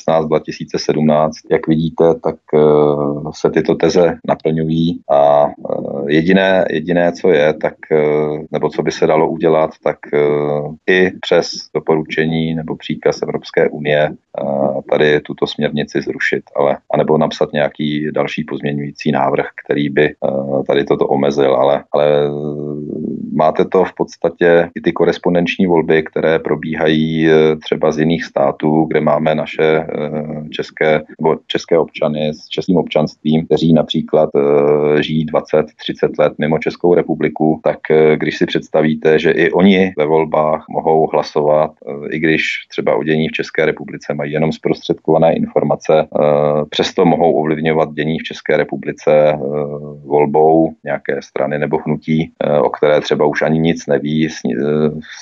2016-2017. Jak vidíte, tak uh, se tyto teze naplňují a uh, jediné, jediné, co je, tak, uh, nebo co by se dalo udělat, tak uh, i přes doporučení nebo příkaz Evropské unie tady tuto směrnici zrušit, ale anebo napsat nějaký další pozměňující návrh, který by tady toto omezil, ale, ale máte to v podstatě i ty korespondenční volby, které probíhají e, třeba z jiných států, kde máme naše e, české, nebo české občany s českým občanstvím, kteří například e, žijí 20-30 let mimo Českou republiku, tak když si představíte, že i oni ve volbách mohou hlasovat, i když třeba o dění v České republice mají jenom zprostředkované informace, přesto mohou ovlivňovat dění v České republice volbou nějaké strany nebo hnutí, o které třeba už ani nic neví,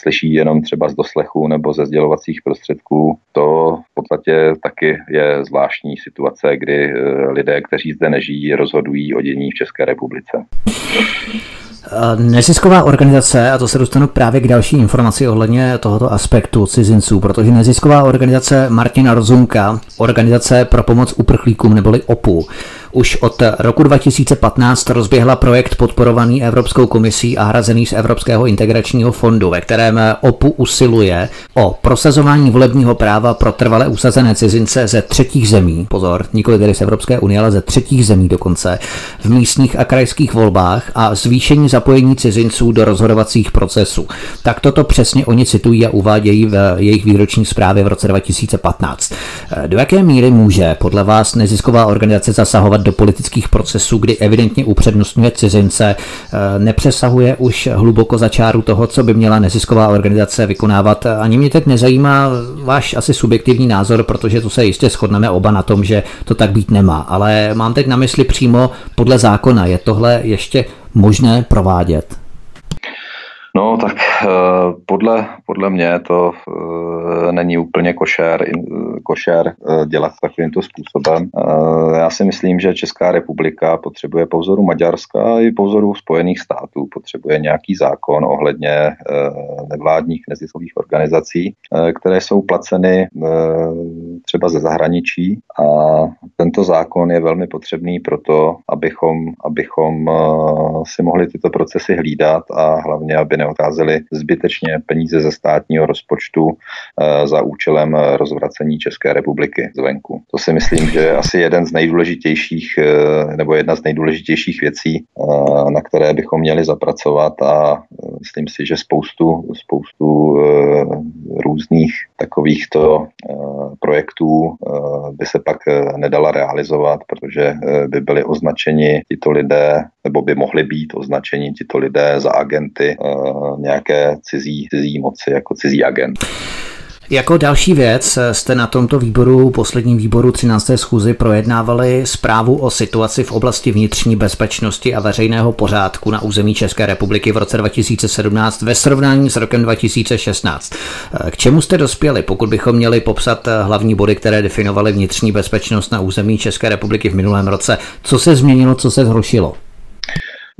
slyší jenom třeba z doslechu nebo ze sdělovacích prostředků. To v podstatě taky je zvláštní situace, kdy lidé, kteří zde nežijí, rozhodují o dění v České republice. Nezisková organizace, a to se dostanu právě k další informaci ohledně tohoto aspektu cizinců, protože nezisková organizace Martina Rozumka, organizace pro pomoc uprchlíkům neboli OPU, už od roku 2015 rozběhla projekt podporovaný Evropskou komisí a hrazený z Evropského integračního fondu, ve kterém OPU usiluje o prosazování volebního práva pro trvale usazené cizince ze třetích zemí, pozor, nikoli tedy z Evropské unie, ale ze třetích zemí dokonce, v místních a krajských volbách a zvýšení zapojení cizinců do rozhodovacích procesů. Tak toto přesně oni citují a uvádějí v jejich výroční zprávě v roce 2015. Do jaké míry může podle vás nezisková organizace zasahovat do politických procesů, kdy evidentně upřednostňuje cizince, eh, nepřesahuje už hluboko za čáru toho, co by měla nezisková organizace vykonávat. Ani mě teď nezajímá váš asi subjektivní názor, protože tu se jistě shodneme oba na tom, že to tak být nemá. Ale mám teď na mysli přímo podle zákona. Je tohle ještě možné provádět? No tak eh, podle, podle mě to eh, není úplně košer, košer eh, dělat takovýmto způsobem. Já si myslím, že Česká republika potřebuje po vzoru Maďarska i po vzoru Spojených států potřebuje nějaký zákon ohledně nevládních neziskových organizací, které jsou placeny třeba ze zahraničí a tento zákon je velmi potřebný proto, abychom, abychom si mohli tyto procesy hlídat a hlavně, aby neodcházely zbytečně peníze ze státního rozpočtu eh, za účelem rozvracení České republiky zvenku. To si myslím, že je asi jeden z nejdůležitějších eh, nebo jedna z nejdůležitějších věcí, eh, na které bychom měli zapracovat a myslím si, že spoustu, spoustu různých takovýchto projektů by se pak nedala realizovat, protože by byli označeni tito lidé, nebo by mohli být označeni tito lidé za agenty nějaké cizí, cizí moci, jako cizí agent. Jako další věc jste na tomto výboru, posledním výboru 13. schůzy, projednávali zprávu o situaci v oblasti vnitřní bezpečnosti a veřejného pořádku na území České republiky v roce 2017 ve srovnání s rokem 2016. K čemu jste dospěli, pokud bychom měli popsat hlavní body, které definovaly vnitřní bezpečnost na území České republiky v minulém roce? Co se změnilo, co se zhoršilo?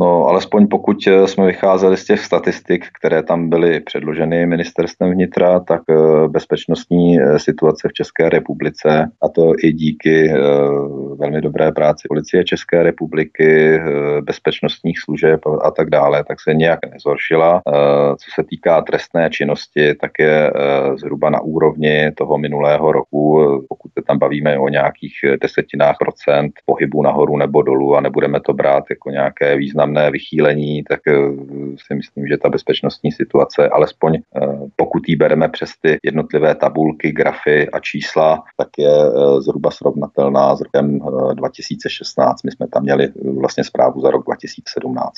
No, alespoň pokud eh, jsme vycházeli z těch statistik, které tam byly předloženy ministerstvem vnitra, tak eh, bezpečnostní eh, situace v České republice, a to i díky velmi dobré práci policie České republiky, bezpečnostních služeb a tak dále, tak se nějak nezhoršila. Co se týká trestné činnosti, tak je zhruba na úrovni toho minulého roku, pokud se tam bavíme o nějakých desetinách procent pohybu nahoru nebo dolů a nebudeme to brát jako nějaké významné významné vychýlení, tak eh, si myslím, že ta bezpečnostní situace, alespoň eh, pokud ji bereme přes ty jednotlivé tabulky, grafy a čísla, tak je eh, zhruba srovnatelná s rokem 2016. My jsme tam měli vlastně zprávu za rok 2017.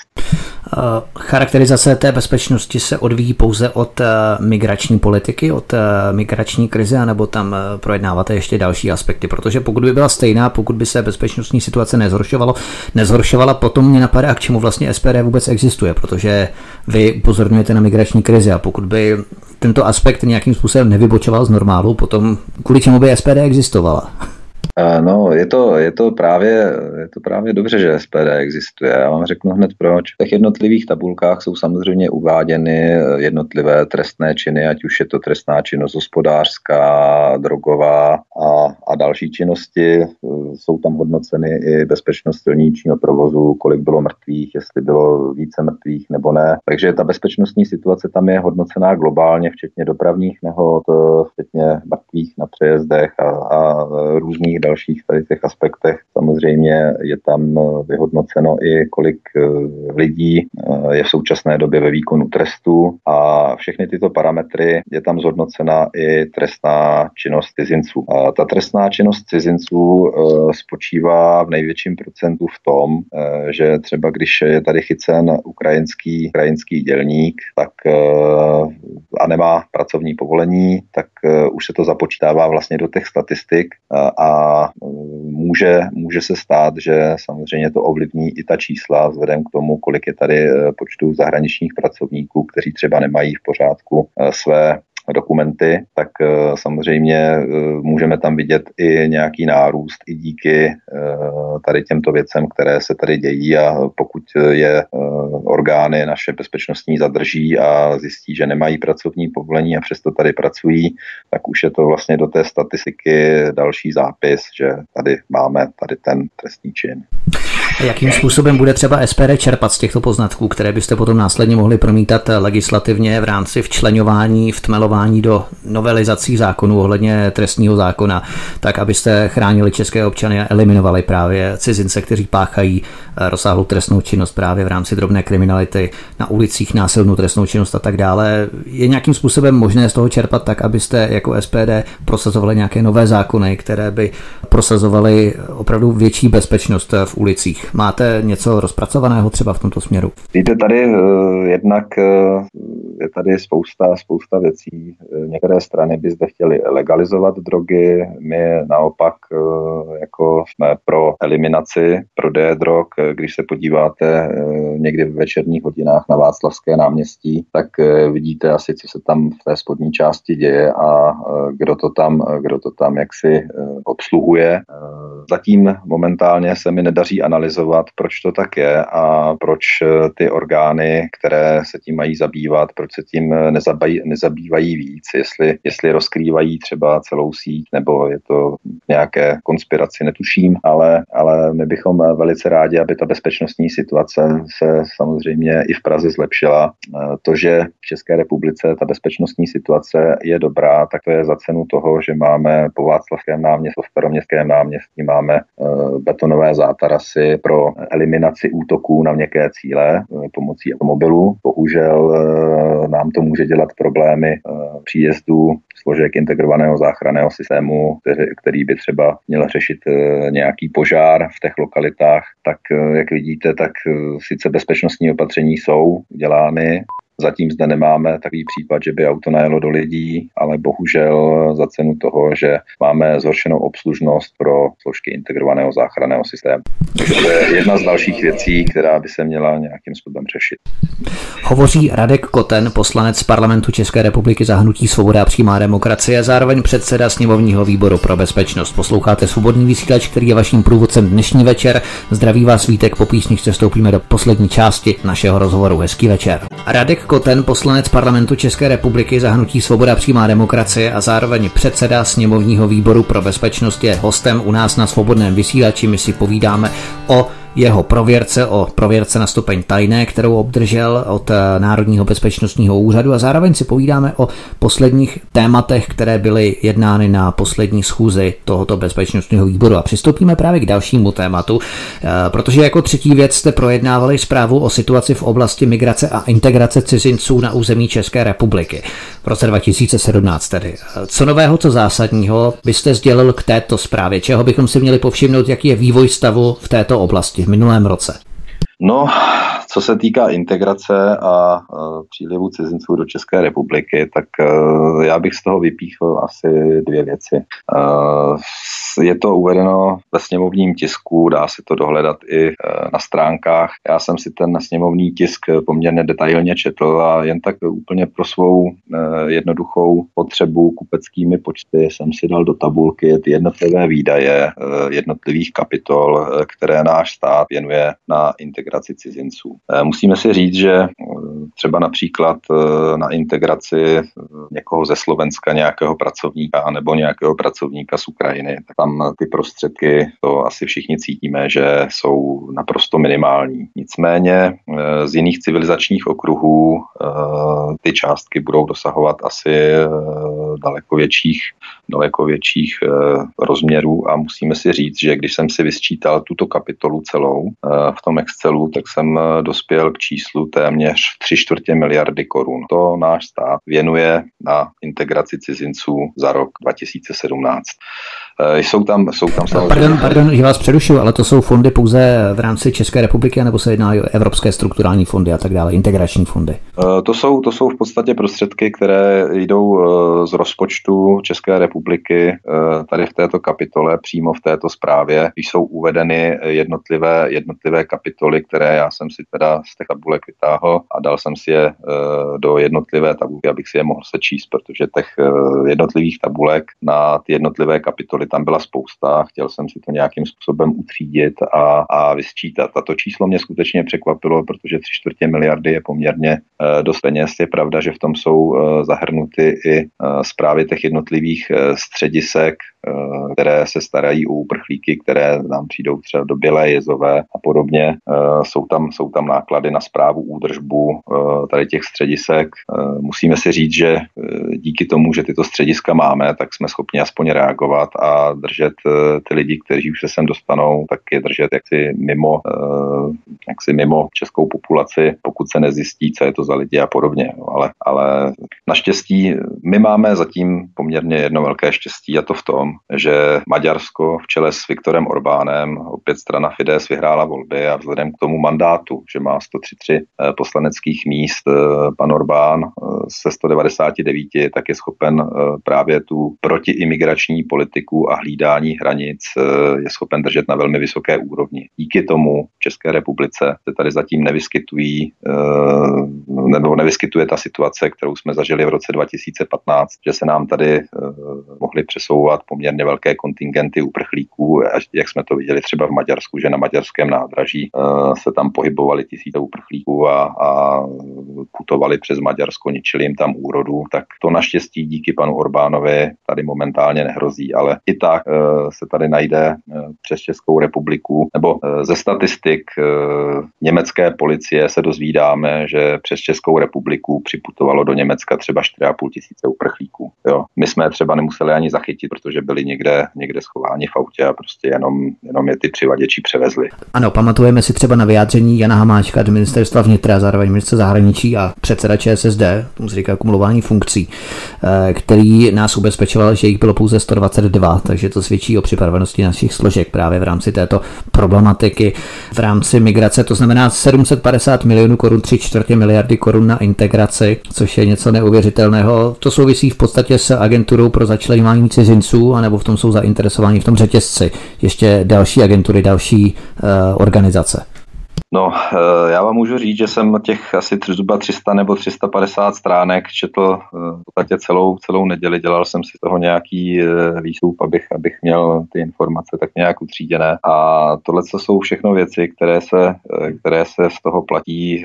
Charakterizace té bezpečnosti se odvíjí pouze od migrační politiky, od migrační krize, anebo tam projednáváte ještě další aspekty, protože pokud by byla stejná, pokud by se bezpečnostní situace nezhoršovalo, nezhoršovala, potom mě napadá, k čemu čemu vlastně SPD vůbec existuje, protože vy upozorňujete na migrační krizi a pokud by tento aspekt nějakým způsobem nevybočoval z normálu, potom kvůli čemu by SPD existovala? No, je to, je, to právě, je to právě dobře, že SPD existuje. Já vám řeknu hned proč. V těch jednotlivých tabulkách jsou samozřejmě uváděny jednotlivé trestné činy, ať už je to trestná činnost hospodářská, drogová a, a další činnosti. Jsou tam hodnoceny i bezpečnost silničního provozu, kolik bylo mrtvých, jestli bylo více mrtvých nebo ne. Takže ta bezpečnostní situace tam je hodnocená globálně, včetně dopravních nehod, včetně mrtvých na přejezdech a, a různých dalších tady těch aspektech. Samozřejmě je tam eh, vyhodnoceno i kolik eh, lidí eh, je v současné době ve výkonu trestu a všechny tyto parametry je tam zhodnocena i trestná činnost cizinců. A ta trestná činnost cizinců spočívá v největším procentu v tom, že třeba když je tady chycen ukrajinský, ukrajinský dělník, tak a nemá pracovní povolení, tak už se to započítává vlastně do těch statistik a a může, může se stát, že samozřejmě to ovlivní i ta čísla vzhledem k tomu, kolik je tady počtu zahraničních pracovníků, kteří třeba nemají v pořádku své dokumenty, tak eh, samozřejmě eh, můžeme tam vidět i nějaký nárůst i díky eh, tady těmto věcem, které se tady dějí a pokud je orgány naše bezpečnostní zadrží a zjistí, že nemají pracovní povolení a přesto tady pracují, tak už je to vlastně do té statistiky další zápis, že tady máme tady ten trestný čin. Jakým způsobem bude třeba SPD čerpat z těchto poznatků, které byste potom následně mohli promítat legislativně v rámci včlenování, vtmelování do novelizací zákonů ohledně trestního zákona, tak abyste chránili české občany a eliminovali právě cizince, kteří páchají eh, rozsáhlou trestnou činnost právě v rámci drobné kriminality na ulicích, násilnou trestnou činnost a tak dále. Je nějakým způsobem možné z toho čerpat tak, abyste jako SPD prosazovali nějaké nové zákony, které by prosazovaly opravdu větší bezpečnost v ulicích? Máte něco rozpracovaného třeba v tomto směru? Víte, tady uh, jednak je tady spousta, spousta věcí. Některé strany by zde chtěly legalizovat drogy, my naopak uh, jako jsme pro eliminaci prodeje drog. Když se podíváte někdy v večerních hodinách na Václavské náměstí, tak vidíte asi, co se tam v té spodní části děje a kdo to tam, kdo to tam jaksi obsluhuje. Zatím momentálně se mi nedaří analyzovat proč to tak je a proč eh, ty orgány, které se tím mají zabývat, proč se tím eh, nezabývají, nezabývají víc, jestli, jestli rozkrývají třeba celou síť, nebo je to nějaké konspiraci, netuším, ale, ale my bychom velice rádi, aby ta bezpečnostní situace se samozřejmě i v Praze zlepšila. Eh, to, že v České republice ta bezpečnostní situace je dobrá, tak to je za cenu toho, že máme po Václavském náměstí, v staroměstském náměstí máme betonové zátarasy, pro eliminaci útoků na měkké cíle eh, pomocí automobilů. Bohužel eh, nám to může dělat problémy eh, příjezdu složek integrovaného záchranného systému, který, by třeba měl řešit nějaký požár v těch lokalitách. Tak jak vidíte, tak sice bezpečnostní opatření jsou dělány, Zatím zde nemáme takový případ, že by auto najelo do lidí, ale bohužel za cenu toho, že máme zhoršenou obslužnost pro složky integrovaného záchranného systému. To je jedna z dalších věcí, která by se měla nějakým způsobem řešit. Hovoří Radek Koten, poslanec parlamentu České republiky za hnutí Svoboda a přímá demokracie a zároveň předseda sněmovního výboru pro bezpečnost. Posloucháte svobodný vysílač, který je vaším průvodcem dnešní večer. Zdraví vás Vítek, po písničce vstoupíme do poslední části našeho rozhovoru. Hezký večer. Radek Koten, poslanec parlamentu České republiky za hnutí Svoboda přímá demokracie a zároveň předseda sněmovního výboru pro bezpečnost je hostem u nás na svobodném vysílači. My si povídáme o jeho prověrce o prověrce na stupeň tajné, kterou obdržel od eh, Národního bezpečnostního úřadu a zároveň si povídáme o posledních tématech, které byly jednány na poslední schůzi tohoto bezpečnostního výboru. A přistoupíme právě k dalšímu tématu, eh, protože jako třetí věc jste projednávali zprávu o situaci v oblasti migrace a integrace cizinců na území České republiky v roce 2017 tedy. Co nového, co zásadního byste sdělil k této zprávě? Čeho bychom si měli povšimnout, jaký je vývoj stavu v této oblasti? Minulém roce? No, co se týká integrace a přílivu cizinců do České republiky, tak e, já bych z toho vypíchl asi dvě věci. E, je to uvedeno ve sněmovním tisku, dá se to dohledat i e, na stránkách. Já jsem si ten sněmovní tisk poměrně detailně četl a jen tak úplně pro svou jednoduchou potřebu kupeckými počty jsem si dal do tabulky ty jednotlivé výdaje jednotlivých kapitol, které náš stát věnuje na integraci cizinců. Eh, musíme si říct, že eh, třeba například eh, na integraci někoho ze Slovenska, nějakého pracovníka nebo nějakého pracovníka z Ukrajiny, tak tam ty prostředky, to asi všichni cítíme, že jsou naprosto minimální. Nicméně z jiných civilizačních okruhů ty částky budou dosahovat asi daleko větších, daleko větších rozměrů a musíme si říct, že když jsem si vysčítal tuto kapitolu celou v tom Excelu, tak jsem dospěl k číslu téměř 3 čtvrtě miliardy korun. To náš stát věnuje na integraci cizinců za rok 2017. Eh, jsou tam, jsou tam samozřejmě... Pardon, pardon, že vás přerušuju, ale to jsou fondy pouze v rámci České republiky, nebo se jedná o evropské strukturální fondy a tak dále, integrační fondy? Eh, to jsou, to jsou v podstatě prostředky, které jdou eh, z rozpočtu České republiky republiky tady v této kapitole, přímo v této zprávě, jsou uvedeny jednotlivé, jednotlivé kapitoly, které já jsem si teda z těch tabulek vytáhl a dal jsem si je do jednotlivé tabulky, abych si je mohl sečíst, protože těch jednotlivých tabulek na ty jednotlivé kapitoly tam byla spousta. Chtěl jsem si to nějakým způsobem utřídit a, a vysčítat. A to číslo mě skutečně překvapilo, protože tři čtvrtě miliardy je poměrně dost peněz. Je pravda, že v tom jsou zahrnuty i zprávy těch jednotlivých středisek, Eh, které se starají o uprchlíky, které nám přijdou třeba do Bělé jezové a podobně. Eh, jsou tam, jsou tam náklady na zprávu, údržbu eh, tady těch středisek. Musíme si říct, že díky tomu, že tyto střediska máme, tak jsme schopni aspoň reagovat a držet ty lidi, kteří už se sem dostanou, tak je držet jaksi mimo, jaksi mimo českou populaci, pokud se nezjistí, co je to za lidi a podobně. Ale, ale naštěstí my máme zatím poměrně jedno velké štěstí a to v tom, že Maďarsko v čele s Viktorem Orbánem, opět strana Fides vyhrála volby a vzhledem k tomu mandátu, že má 133 eh, poslaneckých míst eh, pan Orbán eh, se 199, tak je schopen právě tu protiimigrační politiku a hlídání hranic je schopen držet na velmi vysoké úrovni. Díky tomu v České republice se tady zatím nevyskytují nebo nevyskytuje ta situace, kterou jsme zažili v roce 2015, že se nám tady mohli přesouvat poměrně velké kontingenty uprchlíků, jak jsme to viděli třeba v Maďarsku, že na maďarském nádraží eh, se tam pohybovali tisíce uprchlíků a, a putovali přes Maďarsko, ničili jim tam úrodu, tak to naštěstí díky panu Orbánovi tady momentálně nehrozí, ale i tak eh, se tady najde eh, přes Českou republiku, nebo ze statistik německé policie se dozvídáme, že přes Českou republiku připutovalo do Německa třeba 4,5 tisíce uprchlíků. Jo. My jsme třeba nemuseli ani zachytit, protože byli někde, někde schováni v autě a prostě jenom, jenom je ty přivaděči převezli. Ano, pamatujeme si třeba na vyjádření Jana Hamáčka z ministerstva vnitra, zároveň ministra zahraničí a předseda ČSSD, tomu se říká kumulování funkcí, eh, který nás ubezpečoval, že jich bylo pouze 122, takže to svědčí o připravenosti našich složek právě v rámci této problematiky. V rámci migrace to znamená 750 milionů korun, 3 čtvrtě miliardy korun na integraci, což je něco neuvěřitelného. To souvisí v podstatě s agenturou pro začlenování cizinců, anebo v tom jsou zainteresováni v tom řetězci ještě další agentury, další uh, organizace? No, eh, já vám můžu říct, že jsem těch asi zhruba 300 nebo 350 stránek četl eh, v podstatě celou, celou neděli. Dělal jsem si toho nějaký eh, výstup, abych, abych měl ty informace tak nějak utříděné. A tohle jsou všechno věci, které se, které se z toho platí,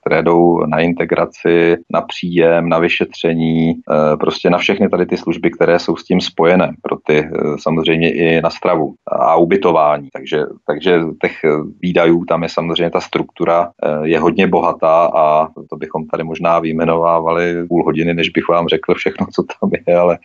které jdou na integraci, na příjem, na vyšetření, prostě na všechny tady ty služby, které jsou s tím spojené. Pro ty samozřejmě i na stravu a ubytování. Takže, takže těch výdajů tam je samozřejmě samozřejmě ta struktura eh, je hodně bohatá a to bychom tady možná vyjmenovávali půl hodiny, než bych vám řekl všechno, co tam je, ale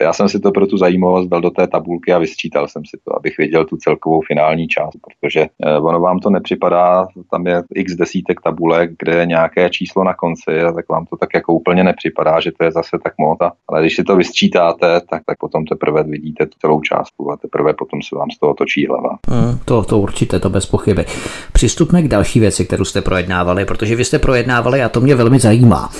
já jsem si to pro tu zajímavost dal do té tabulky a vysčítal jsem si to, abych věděl tu celkovou finální část, protože eh, ono vám to nepřipadá, tam je x desítek tabulek, kde je nějaké číslo na konci, a tak vám to tak jako úplně nepřipadá, že to je zase tak moc, ale když si to vysčítáte, tak, tak potom teprve vidíte tu celou částku a teprve potom se vám z toho točí hlava. Hmm, to, to určitě, to bez pochyby. Přistupme pojďme k další věci, kterou jste projednávali, protože vy jste projednávali a to mě velmi zajímá.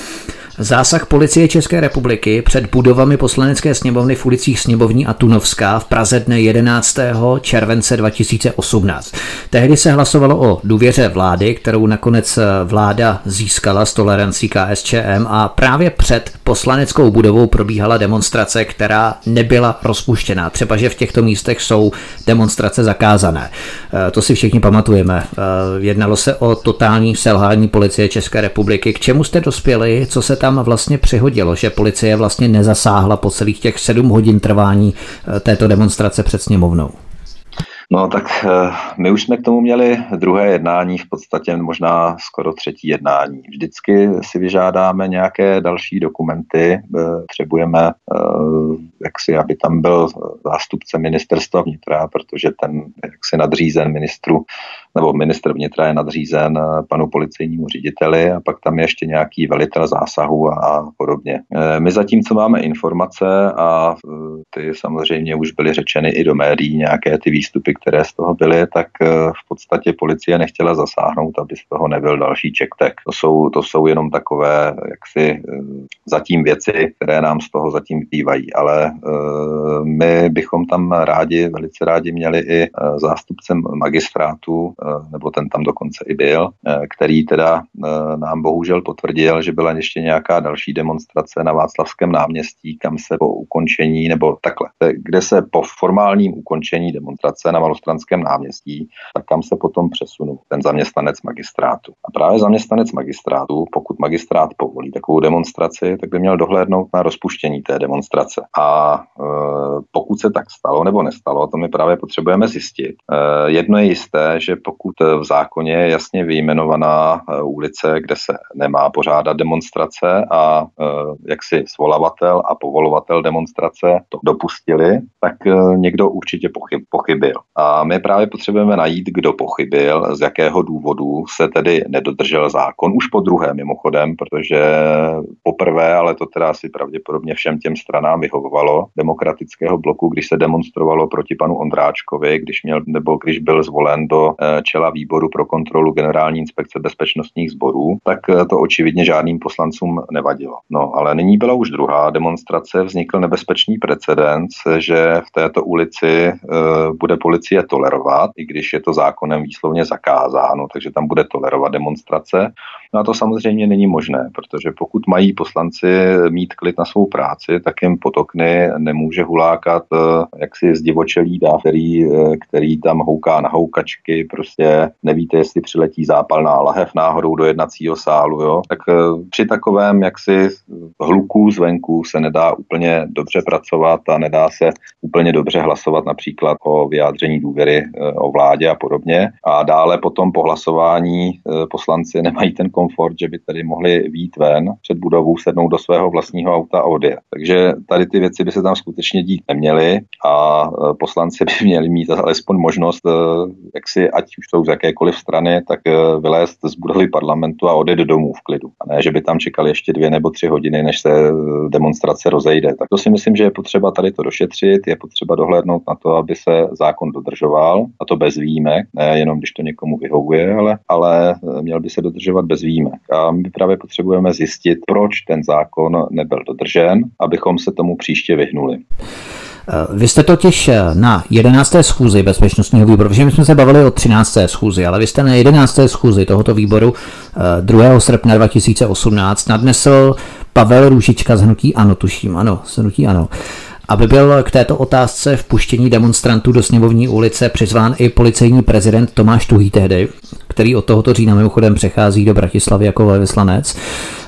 Zásah policie České republiky před budovami poslanecké sněmovny v ulicích Sněmovní a Tunovská v Praze dne 11. července 2018. Tehdy se hlasovalo o důvěře vlády, kterou nakonec vláda získala s tolerancí KSČM a právě před poslaneckou budovou probíhala demonstrace, která nebyla rozpuštěná. Třeba, že v těchto místech jsou demonstrace zakázané. E, to si všichni pamatujeme. E, jednalo se o totální selhání policie České republiky. K čemu jste dospěli? Co se tam tam vlastně přihodilo, že policie vlastně nezasáhla po celých těch sedm hodin trvání eh, této demonstrace před sněmovnou? No tak eh, my už jsme k tomu měli druhé jednání, v podstatě možná skoro třetí jednání. Vždycky si vyžádáme nějaké další dokumenty, eh, potřebujeme jaksi, aby tam byl zástupce ministerstva vnitra, protože ten jaksi nadřízen ministru nebo ministr vnitra je nadřízen panu policejnímu řediteli a pak tam je ještě nějaký velitel zásahu a, a podobně. My zatím, co máme informace a ty samozřejmě už byly řečeny i do médií, nějaké ty výstupy, které z toho byly, tak v podstatě policie nechtěla zasáhnout, aby z toho nebyl další čektek. To jsou, to jsou jenom takové jaksi zatím věci, které nám z toho zatím bývají, ale my bychom tam rádi, velice rádi měli i zástupcem magistrátu, nebo ten tam dokonce i byl, e, který teda nám bohužel potvrdil, že byla ještě nějaká další demonstrace na Václavském náměstí, kam se po ukončení, nebo takhle, kde se po formálním ukončení demonstrace na Malostranském náměstí, tak kam se potom přesunul ten zaměstnanec magistrátu. A právě zaměstnanec magistrátu, pokud magistrát povolí takovou demonstraci, tak by měl dohlédnout na rozpuštění té demonstrace. A pokud se tak stalo nebo nestalo, to my právě potřebujeme zjistit. Jedno je jisté, že pokud v zákoně je jasně vyjmenovaná e, ulice, kde se nemá pořádat demonstrace a e, jak si svolavatel a povolovatel demonstrace to dopustili, tak někdo určitě pochyb, pochybil. A my právě potřebujeme najít, kdo pochybil, z jakého důvodu se tedy nedodržel zákon. Už po druhé mimochodem, protože poprvé, ale to teda asi pravděpodobně všem těm stranám vyhovovalo demokratického bloku, když se demonstrovalo proti panu Ondráčkovi, když měl, nebo když byl zvolen do eh, čela výboru pro kontrolu generální inspekce bezpečnostních sborů, tak eh, to očividně žádným poslancům nevadilo. No, ale nyní byla už druhá demonstrace, vznikl nebezpečný precedens, že v této ulici uh, bude policie tolerovat, i když je to zákonem výslovně zakázáno, takže tam bude tolerovat demonstrace. No a to samozřejmě není možné, protože pokud mají poslanci mít klid na svou práci, tak jim pod okny nemůže hulákat jaksi zdivočelý dáv, který, eh, který tam houká na houkačky, prostě nevíte, jestli přiletí zápalná lahev náhodou do jednacího sálu, jo? tak eh, při takovém jaksi hluku zvenku se nedá úplně dobře pracovat a nedá se úplně dobře hlasovat například o vyjádření důvěry eh, o vládě a podobně. A dále potom po hlasování poslanci *laughs* nemají ten komfort, že by tady mohli výjít ven před budovou, sednout do svého vlastního auta a odjet. Takže tady ty věci by se tam skutečně dít neměly a poslanci *laughs* by měli mít alespoň možnost, jak si, ať už jsou z jakékoliv strany, tak e, vylézt z budovy parlamentu a odejít domů v klidu. A ne, že by tam čekali ještě dvě nebo tři hodiny, než se demonstrace rozejde. Tak to si myslím, že je potřeba tady to došetřit, je potřeba dohlédnout na to, aby se zákon dodržoval, a to bez výjimek, ne jenom když to někomu vyhovuje, ale, ale měl by se dodržovat bez výjimek. A my právě potřebujeme zjistit, proč ten zákon nebyl dodržen, abychom se tomu příště vyhnuli. Vy jste totiž na 11. schůzi bezpečnostního výboru, protože my jsme se bavili o 13. schůzi, ale vy jste na 11. schůzi tohoto výboru 2. Eh, srpna 2018 nadnesl Pavel Růžička z Hnutí Ano, tuším, ano, z Hnutí Ano aby byl k této otázce vpuštění demonstrantů do sněmovní ulice přizván i policejní prezident Tomáš Tuhý tehdy, který od tohoto října mimochodem přechází do Bratislavy jako velvyslanec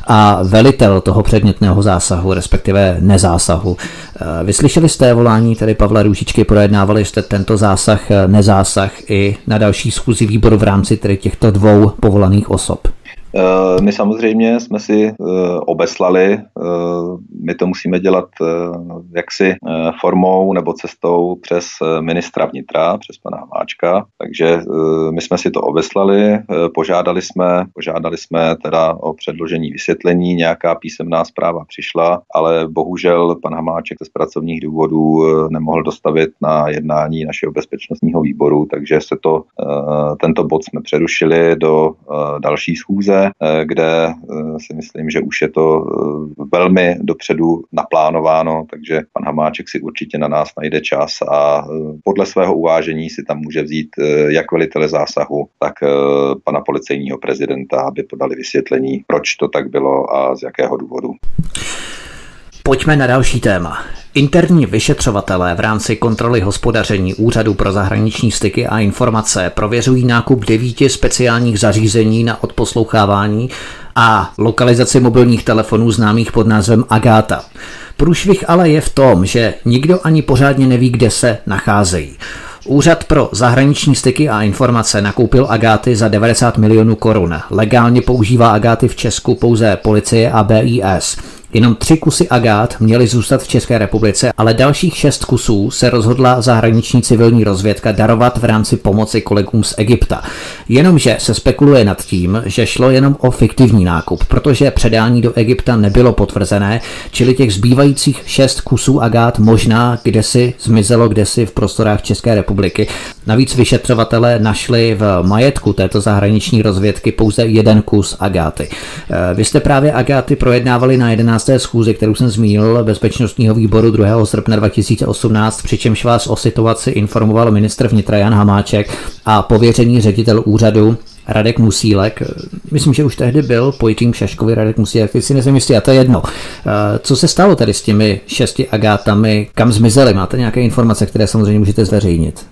a velitel toho předmětného zásahu, respektive nezásahu. Eh, vyslyšeli jste volání tedy Pavla Růžičky, projednávali jste tento zásah, eh, nezásah i na další schůzi výboru v rámci tedy těchto dvou povolaných osob? Eh, my samozřejmě jsme si eh, obeslali, eh, my to musíme dělat jaksi formou nebo cestou přes ministra vnitra, přes pana Hamáčka, takže my jsme si to obeslali, požádali jsme, požádali jsme teda o předložení vysvětlení, nějaká písemná zpráva přišla, ale bohužel pan Hamáček z pracovních důvodů nemohl dostavit na jednání našeho bezpečnostního výboru, takže se to, tento bod jsme přerušili do další schůze Eh, kde eh, si myslím, že už je to eh, velmi dopředu naplánováno, takže pan Hamáček si určitě na nás najde čas a podle svého uvážení si tam může vzít jak velitele zásahu, tak pana policejního prezidenta, aby podali vysvětlení, proč to tak bylo a z jakého důvodu. Pojďme na další téma. Interní vyšetřovatelé v rámci kontroly hospodaření Úřadu pro zahraniční styky a informace prověřují nákup devíti speciálních zařízení na odposlouchávání a lokalizaci mobilních telefonů známých pod názvem Agáta. Průšvih ale je v tom, že nikdo ani pořádně neví, kde se nacházejí. Úřad pro zahraniční styky a informace nakoupil agáty za 90 milionů korun. Legálně používá agáty v Česku pouze policie a BIS. Jenom tři kusy agát měly zůstat v České republice, ale dalších šest kusů se rozhodla zahraniční civilní rozvědka darovat v rámci pomoci kolegům z Egypta. Jenomže se spekuluje nad tím, že šlo jenom o fiktivní nákup, protože předání do Egypta nebylo potvrzené, čili těch zbývajících šest kusů agát možná kdesi zmizelo kdesi v prostorách České republiky. Navíc vyšetřovatelé našli v majetku této zahraniční rozvědky pouze jeden kus agáty. Eh, vy jste právě agáty projednávali na 11. schůzi, kterou jsem zmínil, bezpečnostního výboru 2. srpna 2018, přičemž vás o situaci informoval ministr vnitra Jan Hamáček a pověřený ředitel úřadu Radek Musílek. Myslím, že už tehdy byl pojitým Šaškovi Radek Musílek, teď si nejsem jistý, a to je jedno. Eh, co se stalo tady s těmi šesti agátami? Kam zmizely? Máte nějaké informace, které samozřejmě můžete zveřejnit?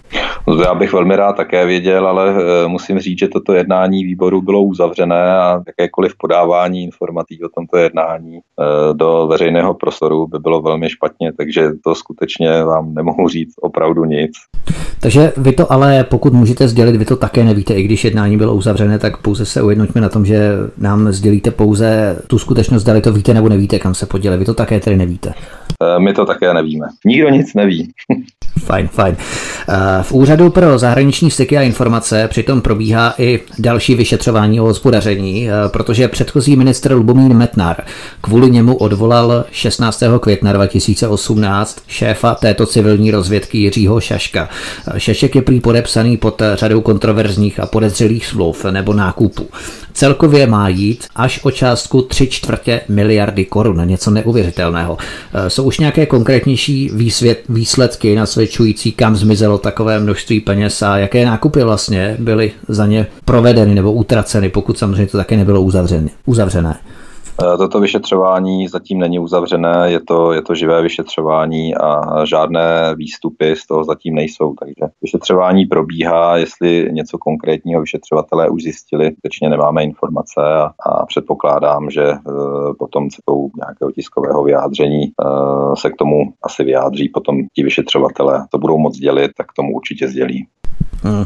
No já bych velmi rád také věděl, ale eh, musím říct, že toto jednání výboru bylo uzavřené a jakékoliv podávání informací o tomto jednání eh, do veřejného prostoru by bylo velmi špatně, takže to skutečně vám nemohu říct opravdu nic. Takže vy to ale, pokud můžete sdělit, vy to také nevíte, i když jednání bylo uzavřené, tak pouze se ujednoťme na tom, že nám sdělíte pouze tu skutečnost, zda to víte nebo nevíte, kam se podělí. Vy to také tedy nevíte. Eh, my to také nevíme. Nikdo nic neví. *laughs* Fajn, fajn. Eh, v Úřadu pro zahraniční styky a informace přitom probíhá i další vyšetřování o hospodaření, eh, protože předchozí ministr Lubomír Metnar kvůli němu odvolal 16. května 2018 šéfa této civilní rozvědky Jiřího Šaška. Šešek je prý podepsaný pod řadou kontroverzních a podezřelých smluv nebo nákupů. Celkově má jít až o částku 3 čtvrtě miliardy korun, něco neuvěřitelného. E, jsou už nějaké konkrétnější výsvět, výsledky nasvědčující, kam zmizelo takové množství peněz a jaké nákupy vlastně byly za ně provedeny nebo utraceny, pokud samozřejmě to také nebylo uzavřené. uzavřené. Eh, toto vyšetřování zatím není uzavřené, je to, je to živé vyšetřování a žádné výstupy z toho zatím nejsou. Takže vyšetřování probíhá, jestli něco konkrétního vyšetřovatelé už zjistili, skutečně nemáme informace a, a předpokládám, že e, potom cestou nějakého tiskového vyjádření e, se k tomu asi vyjádří potom ti vyšetřovatelé. To budou moc dělit, tak tomu určitě sdělí. Hmm.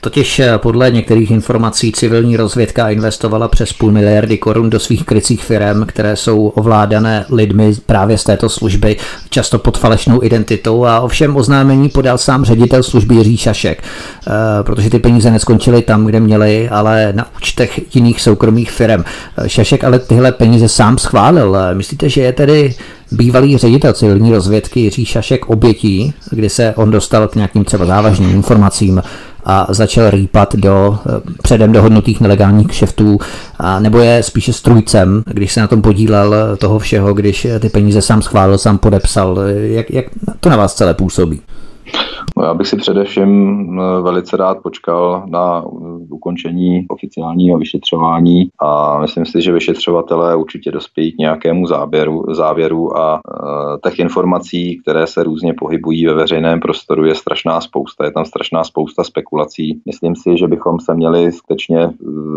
Totiž eh, podle některých informací civilní rozvědka investovala přes půl miliardy korun do svých krycích firm, které jsou ovládané lidmi právě z této služby, často pod falešnou identitou a ovšem oznámení podal sám ředitel služby Jiří Šašek, eh, protože ty peníze neskončily tam, kde měly, ale na účtech jiných soukromých firm. Eh, Šašek ale tyhle peníze sám schválil. Myslíte, že je tedy bývalý ředitel civilní rozvědky Jiří Šašek obětí, kdy se on dostal k nějakým třeba závažným informacím a začal rýpat do eh, předem dohodnutých nelegálních kšeftů, a nebo je spíše strujcem, když se na tom podílel toho všeho, když ty peníze sám schválil, sám podepsal. Jak, jak to na vás celé působí? No já bych si především eh, velice rád počkal na eh, ukončení oficiálního vyšetřování a myslím si, že vyšetřovatelé určitě dospějí k nějakému záběru, závěru a uh, těch informací, které se různě pohybují ve veřejném prostoru, je strašná spousta. Je tam strašná spousta spekulací. Myslím si, že bychom se měli skutečně,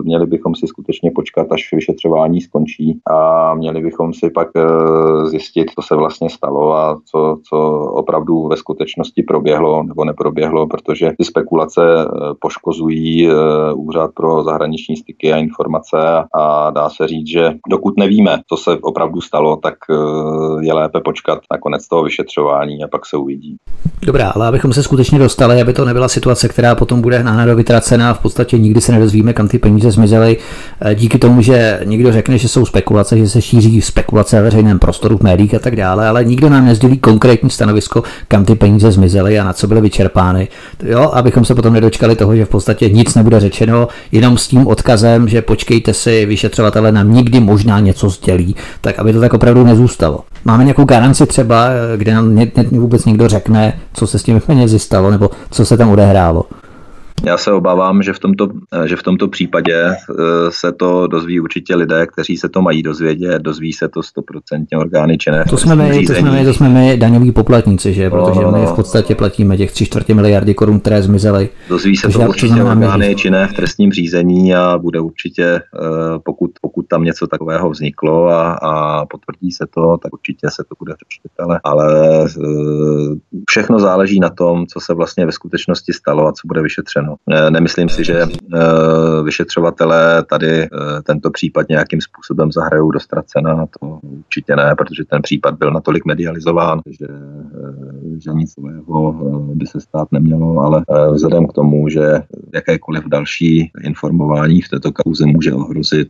měli bychom si skutečně počkat, až vyšetřování skončí a měli bychom si pak uh, zjistit, co se vlastně stalo a co, co opravdu ve skutečnosti proběhlo nebo neproběhlo, protože ty spekulace eh, poškozují eh, Úřad pro zahraniční styky a informace a dá se říct, že dokud nevíme, co se opravdu stalo, tak eh, je lépe počkat na konec toho vyšetřování a pak se uvidí. Dobrá, ale abychom se skutečně dostali, aby to nebyla situace, která potom bude náhodou vytracená, v podstatě nikdy se nedozvíme, kam ty peníze zmizely, díky tomu, že někdo řekne, že jsou spekulace, že se šíří spekulace ve veřejném prostoru, v médiích a tak dále, ale nikdo nám nezdělí konkrétní stanovisko, kam ty peníze zmizely a na co byly vyčerpány. Jo, abychom se potom nedočkali toho, že v podstatě nic nebude řečeno, jenom s tím odkazem, že počkejte si, vyšetřovatele nám nikdy možná něco sdělí, tak aby to tak opravdu nezůstalo. Máme nějakou garanci třeba, kde nám vůbec někdo řekne, co se s těmi penězi stalo, nebo co se tam odehrálo. Já se obávám, že v tomto, že v tomto případě eh, se to dozví určitě lidé, kteří se to mají dozvědět, dozví se to stoprocentně orgány činné. To jsme my, to jsme my, to jsme my daňoví poplatníci, že? Protože no, no, my v podstatě platíme těch tři čtvrtě miliardy korun, které zmizely. Dozví se to určitě orgány činné v trestním řízení a bude určitě, eh, pokud, pokud tam něco takového vzniklo a, a potvrdí se to, tak určitě se to bude řešit. Ale, ale eh, všechno záleží na tom, co se vlastně ve skutečnosti stalo a co bude vyšetřeno. Podobného. Nemyslím si, že vyšetřovatelé tady tento případ nějakým způsobem zahrajou do ztracena, to určitě ne, protože ten případ byl natolik medializován, že, že nic nového by se stát nemělo, ale vzhledem k tomu, že jakékoliv další informování v této kauze může ohrozit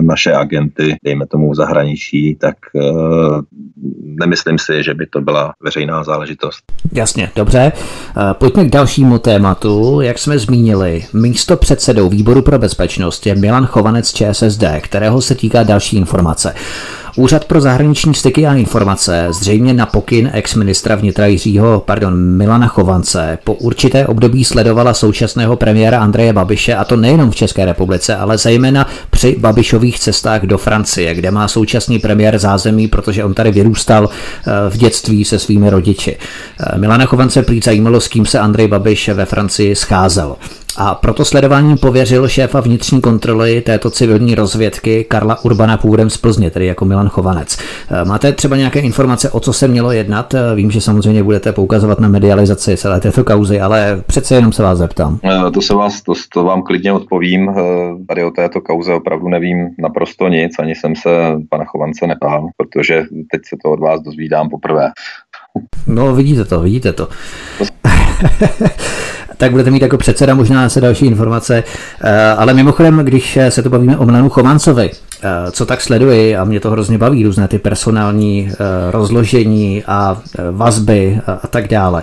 naše agenty, dejme tomu v zahraničí, tak nemyslím si, že by to byla veřejná záležitost. Jasně, dobře. Eh, pojďme k dalšímu tématu. Jak jsme zmínili, místo předsedou výboru pro bezpečnost je Milan Chovanec ČSSD, kterého se týká další informace. Úřad pro zahraniční styky a informace zřejmě na pokyn ex-ministra vnitra Jiřího, pardon, Milana Chovance po určité období sledovala současného premiéra Andreje Babiše a to nejenom v České republice, ale zejména při Babišových cestách do Francie, kde má současný premiér zázemí, protože on tady vyrůstal eh, v dětství se svými rodiči. Eh, Milana Chovance prý zajímalo, s kým se Andrej Babiš ve Francii scházel. A proto sledováním pověřil šéfa vnitřní kontroly této civilní rozvědky Karla Urbana původem z Plzně, tedy jako Milan Chovanec. Eh, máte třeba nějaké informace, o co se mělo jednat? Eh, vím, že samozřejmě budete poukazovat na medializaci celé této kauzy, ale přece jenom se vás zeptám. Eh, to se vás, to, to vám klidně odpovím. Tady o této kauze opravdu nevím naprosto nic, ani jsem se pana Chovance nepál, protože teď se to od vás dozvídám poprvé. No, vidíte to, vidíte to. *laughs* tak budete mít jako předseda možná se další informace. Eh, ale mimochodem, když se tu bavíme o Milanu Chovancovi, eh, co tak sleduji a mě to hrozně baví, různé ty personální eh, rozložení a vazby a tak dále,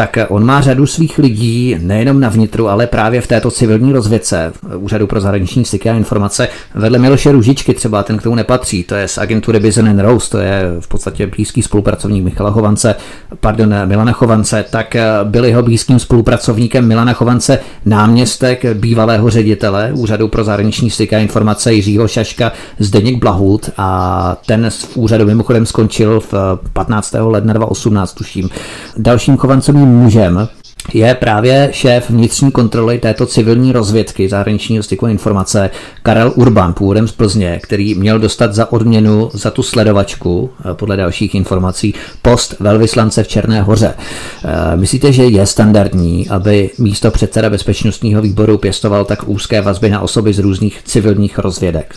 tak on má řadu svých lidí nejenom na vnitru, ale právě v této civilní rozvědce Úřadu pro zahraniční styky a informace. Vedle Miloše Ružičky třeba, ten k tomu nepatří, to je z agentury Business Rose, to je v podstatě blízký spolupracovník Michala Chovance, pardon, Milana Chovance, tak byl jeho blízkým spolupracovníkem Milana Chovance náměstek bývalého ředitele Úřadu pro zahraniční styky a informace Jiřího Šaška Zdeněk Blahut a ten v úřadu mimochodem skončil v 15. ledna 2018, tuším. Dalším Chovancovým mužem je právě šéf vnitřní kontroly této civilní rozvědky zahraničního styku informace Karel Urban, původem z Plzně, který měl dostat za odměnu za tu sledovačku, eh, podle dalších informací, post velvyslance v Černé hoře. Eh, myslíte, že je standardní, aby místo předseda bezpečnostního výboru pěstoval tak úzké vazby na osoby z různých civilních rozvědek?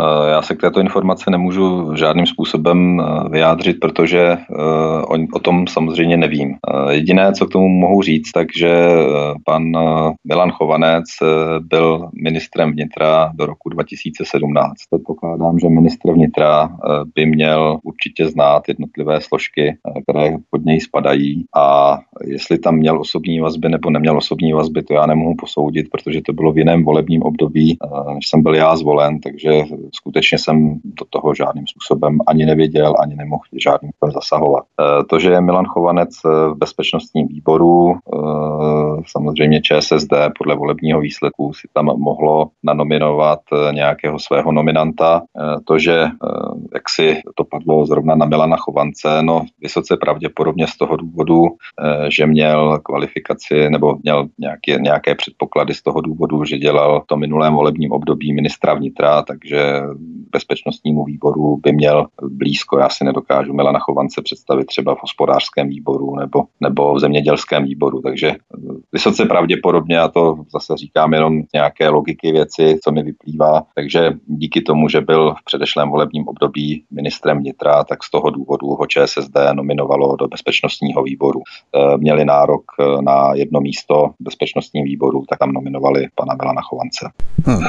Eh, já se k této informaci nemůžu žádným způsobem eh, vyjádřit, protože eh, o tom samozřejmě nevím. Jediné, co k tomu mohu říct, takže pan Milan Chovanec byl ministrem vnitra do roku 2017. Předpokládám, že ministr vnitra by měl určitě znát jednotlivé složky, které pod něj spadají a jestli tam měl osobní vazby nebo neměl osobní vazby, to já nemohu posoudit, protože to bylo v jiném volebním období, než jsem byl já zvolen, takže skutečně jsem do toho žádným způsobem ani nevěděl, ani nemohl žádným způsobem zasahovat. E, to, že je Milan Chovanec v bezpečnostním výboru, e, samozřejmě ČSSD podle volebního výsledku si tam mohlo nanominovat nějakého svého nominanta. To, že jak si to padlo zrovna na Milana Chovance, no vysoce pravděpodobně z toho důvodu, že měl kvalifikaci nebo měl nějaké, nějaké předpoklady z toho důvodu, že dělal to minulém volebním období ministra vnitra, takže bezpečnostnímu výboru by měl blízko. Já si nedokážu Milana Chovance představit třeba v hospodářském výboru nebo, nebo v zemědělském výboru. Takže vysoce pravděpodobně, a to zase říkám jenom nějaké logiky věci, co mi vyplývá. Takže díky tomu, že byl v předešlém volebním období ministrem vnitra, tak z toho důvodu ho ČSSD nominovalo do bezpečnostního výboru. E, měli nárok e, na jedno místo v bezpečnostním výboru, tak tam nominovali pana Milana Chovance. Hmm.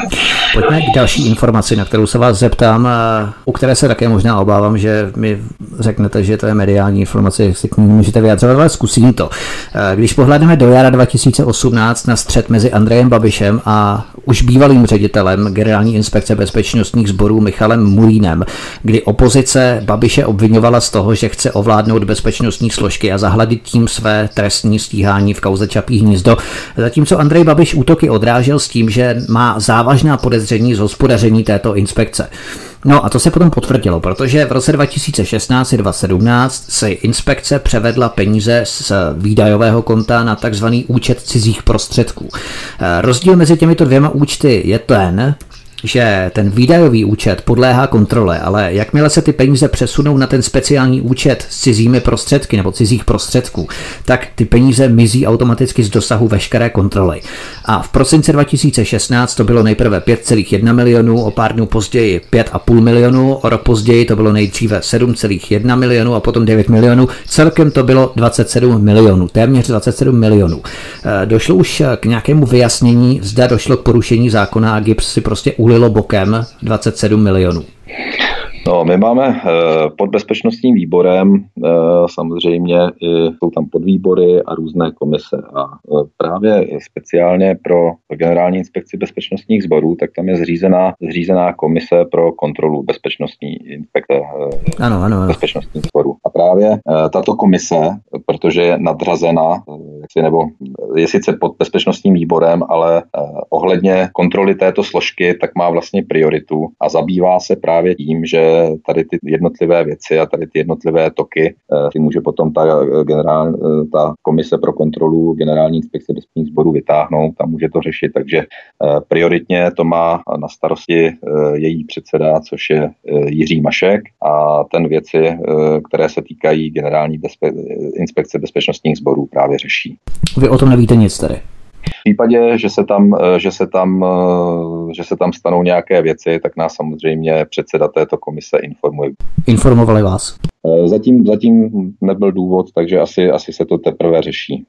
Pojďme k další informaci, na kterou se vás zeptám, u které se také možná obávám, že mi řeknete, že to je mediální informace, jestli k ní můžete vyjadřovat, ale zkusím to. Když pohledneme do jara 2018 na střed mezi Andrejem Babišem a už bývalým ředitelem generální inspekce bezpečnostních sborů Michalem Mulínem, kdy opozice Babiše obvinovala z toho, že chce ovládnout bezpečnostní složky a zahladit tím své trestní stíhání v kauze Čapí hnízdo, zatímco Andrej Babiš útoky odrážel s tím, že má závažná podezření z hospodaření této inspekce. No a to se potom potvrdilo, protože v roce 2016 2017 se inspekce převedla peníze z výdajového konta na takzvaný účet cizích prostředků. Rozdíl mezi těmito dvěma účty je ten, že ten výdajový účet podléhá kontrole, ale jakmile se ty peníze přesunou na ten speciální účet s cizími prostředky nebo cizích prostředků, tak ty peníze mizí automaticky z dosahu veškeré kontroly. A v prosinci 2016 to bylo nejprve 5,1 milionů, o pár dnů později 5,5 milionů, o rok později to bylo nejdříve 7,1 milionů a potom 9 milionů. Celkem to bylo 27 milionů, téměř 27 milionů. E, došlo už k nějakému vyjasnění, zda došlo k porušení zákona a GIPS si prostě ulilo bokem 27 milionů. No, my máme eh, pod bezpečnostním výborem eh, samozřejmě i, jsou tam podvýbory a různé komise. A eh, právě speciálně pro generální inspekci bezpečnostních sborů, tak tam je zřízená, zřízená komise pro kontrolu bezpečnostní inspekce ano, ano, ano. bezpečnostních sborů. A právě tato komise, protože je nadřazena, nebo je sice pod bezpečnostním výborem, ale ohledně kontroly této složky, tak má vlastně prioritu a zabývá se právě tím, že tady ty jednotlivé věci a tady ty jednotlivé toky eh, ty může potom ta, eh, generál, eh, ta komise pro kontrolu generální inspekce bezpečných sborů vytáhnout a může to řešit. Takže prioritně to má na starosti její předseda, což je Jiří Mašek a ten věci, které se týkají generální bezpe- inspekce bezpečnostních sborů právě řeší. Vy o tom nevíte nic tady? V případě, že se tam, eh, že se tam, eh, že se tam stanou nějaké věci, tak nás samozřejmě předseda této komise informuje. Informovali vás? Eh, zatím, zatím nebyl důvod, takže asi, asi se to teprve řeší.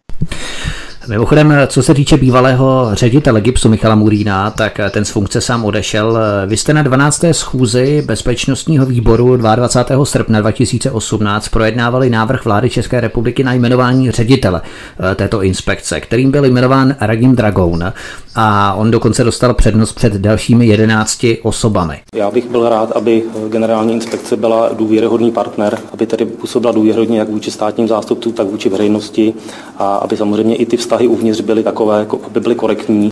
Mimochodem, co se týče bývalého ředitele GIPSu Michala Murína, tak ten z funkce sám odešel. Vy jste na 12. schůzi bezpečnostního výboru 22. srpna 2018 projednávali návrh vlády České republiky na jmenování ředitele eh, této inspekce, kterým byl jmenován Radim Dragoun a on dokonce dostal přednost před dalšími 11 osobami. Já bych byl rád, aby generální inspekce byla důvěryhodný partner, aby tedy působila důvěryhodně jak vůči státním zástupcům, tak vůči veřejnosti a aby samozřejmě i ty vztahy uvnitř byly takové, aby byly korektní.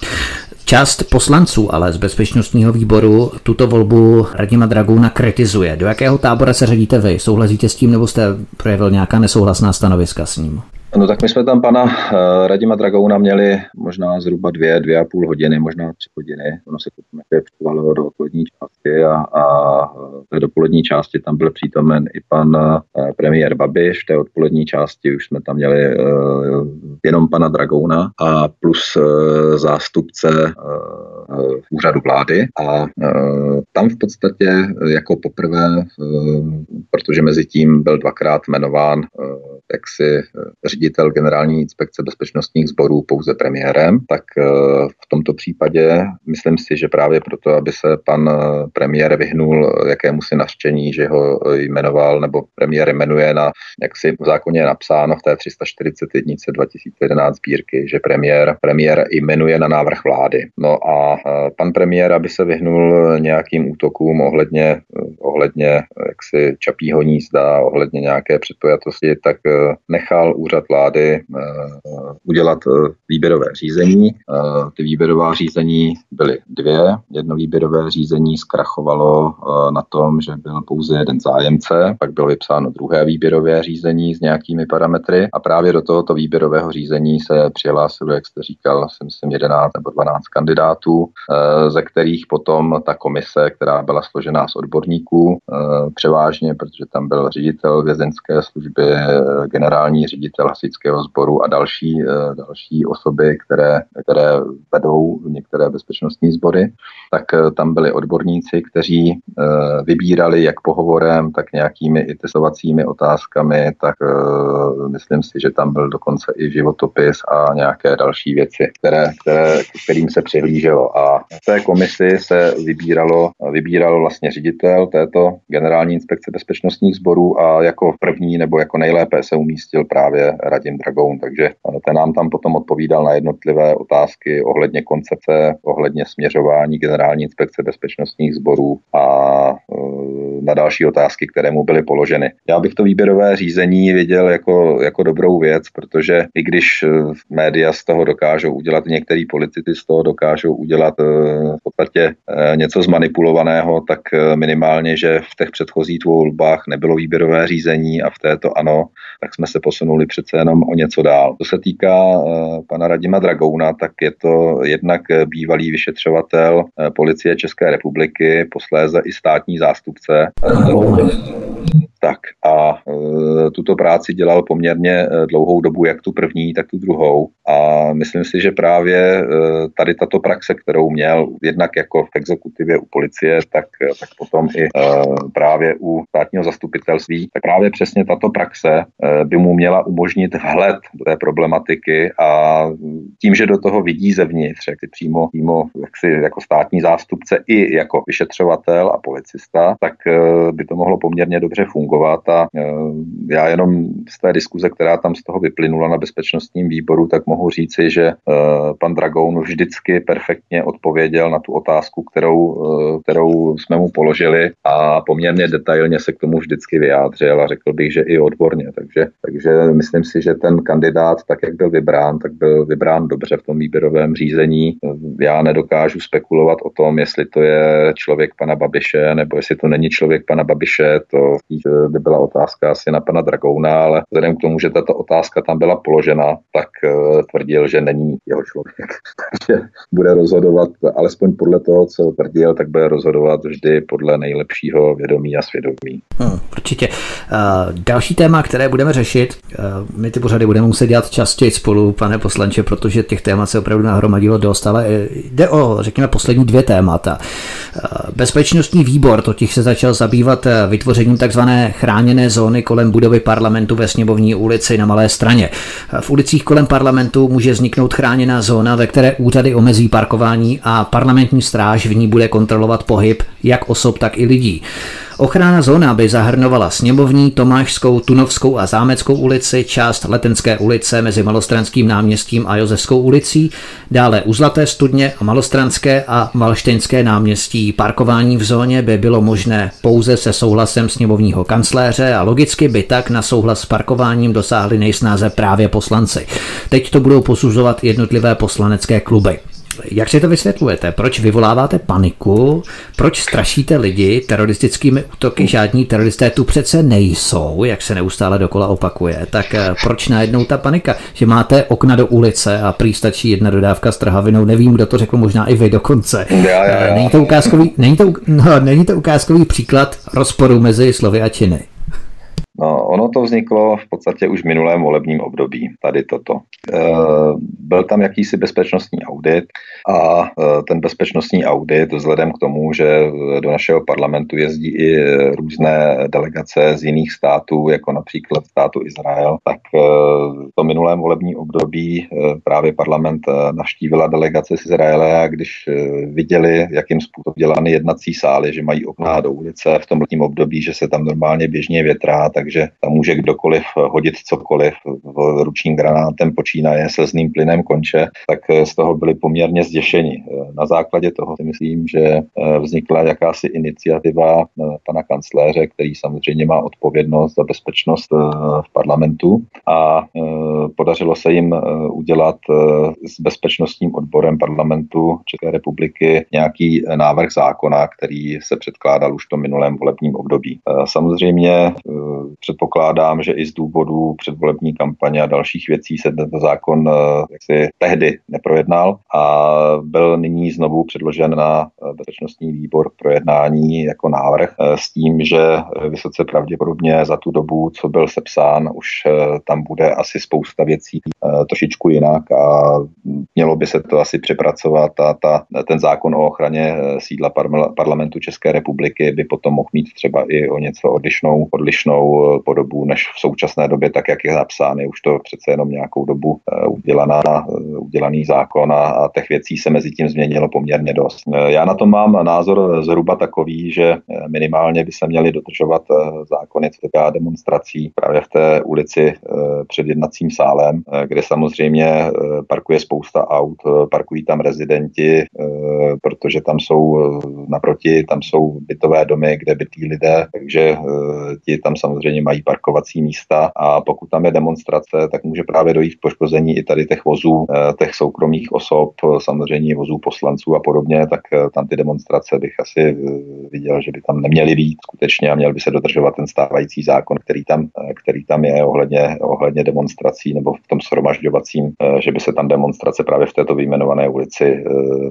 Část poslanců ale z bezpečnostního výboru tuto volbu Radima Dragouna kritizuje. Do jakého tábora se řadíte vy? Souhlasíte s tím nebo jste projevil nějaká nesouhlasná stanoviska s ním? No tak my jsme tam pana uh, Radima Dragouna měli možná zhruba dvě, dvě a půl hodiny, možná tři hodiny. Ono se potom převalilo do odpolední části a, a té dopolední části tam byl přítomen i pan uh, premiér Babiš. V té odpolední části už jsme tam měli uh, jenom pana Dragouna a plus zástupce úřadu vlády a tam v podstatě jako poprvé, protože mezi tím byl dvakrát jmenován uh, jaksi ředitel generální inspekce bezpečnostních sborů pouze premiérem, tak eh, v tomto případě myslím si, že právě proto, aby se pan eh, premiér vyhnul jakému si naštění, že ho jmenoval, nebo premiér jmenuje na, jak si v zákoně je napsáno v té 340 jednice 2011 sbírky, že premiér, premiér jmenuje na návrh vlády. No a eh, pan premiér, aby se vyhnul nějakým útokům ohledně, ohledně jaksi čapího nízda, ohledně nějaké předpojatosti, tak nechal úřad vlády eh, udělat eh, výběrové řízení. Eh, ty výběrová řízení byly dvě. Jedno výběrové řízení zkrachovalo na tom, že byl pouze jeden zájemce, pak bylo vypsáno druhé výběrové řízení s nějakými parametry a právě do tohoto výběrového řízení se přihlásilo, jak jste říkal, si myslím 11 nebo 12 kandidátů, ze kterých potom ta komise, která byla složená z odborníků, převážně, protože tam byl ředitel vězeňské služby, generální ředitel hasičského sboru a další, eh, další osoby, které, které vedou některé bezpečnostní sbory, tak eh, tam byli odborníci, kteří eh, vybírali jak pohovorem, tak nějakými i testovacími otázkami, tak myslím si, že tam byl dokonce i životopis a nějaké další věci, které, které, kterým se přihlíželo. A v té komisi se vybíralo, vybíral vlastně ředitel této generální inspekce bezpečnostních sborů a jako první nebo jako nejlépe se umístil právě Radim Dragoun, takže eh, ten nám tam potom odpovídal na jednotlivé otázky ohledně koncepce, ohledně směřování generální inspekce bezpečnostních sborů a eh, na další otázky, které mu byly položeny. Já bych to výběrové řízení viděl jako, jako dobrou věc, protože i když eh, média z toho dokážou udělat, některý politici z toho dokážou udělat v podstatě něco zmanipulovaného, tak minimálně, že v těch předchozích dvou volbách nebylo výběrové řízení a v této ano, tak jsme se posunuli přece jenom o něco dál. Co se týká pana Radima Dragouna, tak je to jednak bývalý vyšetřovatel policie České republiky, posléze i státní zástupce. Tak a e, tuto práci dělal poměrně e, dlouhou dobu, jak tu první, tak tu druhou. A myslím si, že právě e, tady tato praxe, kterou měl jednak jako v exekutivě u policie, tak, tak potom i právě u státního zastupitelství, tak právě přesně tato praxe by mu měla umožnit vhled do té problematiky a tím, že do toho vidí zevnitř, jak přímo, přímo jak si jako státní zástupce i jako vyšetřovatel a policista, tak by to mohlo poměrně dobře fungovat fungovat a e, já jenom z té diskuze, která tam z toho vyplynula na bezpečnostním výboru, tak mohu říci, že e, pan Dragoun vždycky perfektně odpověděl na tu otázku, kterou, e, kterou jsme mu položili a poměrně detailně se k tomu vždycky vyjádřil a řekl bych, že i odborně. Takže, takže myslím si, že ten kandidát, tak jak byl vybrán, tak byl vybrán dobře v tom výběrovém řízení. Já nedokážu spekulovat o tom, jestli to je člověk pana Babiše, nebo jestli to není člověk pana Babiše, to by byla otázka asi na pana Dragouna, ale vzhledem k tomu, že tato otázka tam byla položena, tak uh, tvrdil, že není jeho člověk. *laughs* Takže bude rozhodovat, alespoň podle toho, co tvrdil, tak bude rozhodovat vždy podle nejlepšího vědomí a svědomí. Hmm, určitě. Uh, další téma, které budeme řešit, uh, my ty pořady budeme muset dělat častěji spolu, pane poslanče, protože těch témat se opravdu nahromadilo dost, ale jde o, řekněme, poslední dvě témata. Uh, bezpečnostní výbor totiž se začal zabývat vytvořením takzvané chráněné zóny kolem budovy parlamentu ve sněmovní ulici na Malé straně. V ulicích kolem parlamentu může vzniknout chráněná zóna, ve které úřady omezí parkování a parlamentní stráž v ní bude kontrolovat pohyb jak osob, tak i lidí. Ochrana zóna by zahrnovala sněmovní, Tomášskou, Tunovskou a Zámeckou ulici, část Letenské ulice mezi Malostranským náměstím a Josefskou ulicí, dále u Zlaté studně a Malostranské a Malštejnské náměstí. Parkování v zóně by bylo možné pouze se souhlasem sněmovního kancléře a logicky by tak na souhlas s parkováním dosáhli nejsnáze právě poslanci. Teď to budou posuzovat jednotlivé poslanecké kluby. Jak si to vysvětlujete? Proč vyvoláváte paniku? Proč strašíte lidi teroristickými útoky? Žádní teroristé tu přece nejsou, jak se neustále dokola opakuje. Tak eh, proč najednou ta panika? Že máte okna do ulice a prý stačí jedna dodávka s trhavinou. Nevím, kdo to řekl, možná i vy dokonce. Já, já, já. Není, to ukázkový, není, to, *laughs* no, není to ukázkový příklad rozporu mezi slovy a činy. No, ono to vzniklo v podstatě už v minulém volebním období, tady toto. E, byl tam jakýsi bezpečnostní audit a e, ten bezpečnostní audit vzhledem k tomu, že do našeho parlamentu jezdí i různé delegace z jiných států, jako například státu Izrael, tak e, v tom minulém volebním období e, právě parlament e, navštívila delegace z Izraele a když e, viděli, jakým způsobem dělány jednací sály, že mají okna do ulice v tom letním období, že se tam normálně běžně větrá, tak takže tam může kdokoliv hodit cokoliv ručním granátem počínaje slzným plynem konče, tak z toho byli poměrně zděšeni. Na základě toho si myslím, že vznikla jakási iniciativa pana kancléře, který samozřejmě má odpovědnost za bezpečnost v parlamentu a podařilo se jim udělat s bezpečnostním odborem parlamentu České republiky nějaký návrh zákona, který se předkládal už v tom minulém volebním období. Samozřejmě předpokládám, že i z důvodu předvolební kampaně a dalších věcí se tento zákon eh, jaksi tehdy neprojednal a byl nyní znovu předložen na eh, bezpečnostní výbor k projednání jako návrh eh, s tím, že vysoce pravděpodobně za tu dobu, co byl sepsán, už tam bude asi spousta věcí trošičku jinak a mělo by se to asi přepracovat a ta, ten zákon o ochraně sídla parlamentu České republiky by potom mohl mít třeba i o něco odlišnou, odlišnou podobu než v současné době, tak jak je napsán. Je už to přece jenom nějakou dobu eh, udělaná, eh, udělaný zákon a, a těch věcí se mezi tím změnilo poměrně dost. Eh, já na to mám názor zhruba takový, že minimálně by se měly dodržovat zákony, co týká demonstrací právě v té ulici před jednacím sálem, kde samozřejmě parkuje spousta aut, parkují tam rezidenti, protože tam jsou naproti, tam jsou bytové domy, kde bytí lidé, takže ti tam samozřejmě mají parkovací místa a pokud tam je demonstrace, tak může právě dojít k poškození i tady těch vozů, těch soukromých osob, samozřejmě vozů poslanců a podobně, tak tam ty demonstrace bych asi viděl, že by tam neměly být skutečně a měl by se dodržovat ten stávající zákon, který tam, který tam je ohledně, ohledně demonstrací nebo v tom shromažďovacím, že by se tam demonstrace právě v této vyjmenované ulici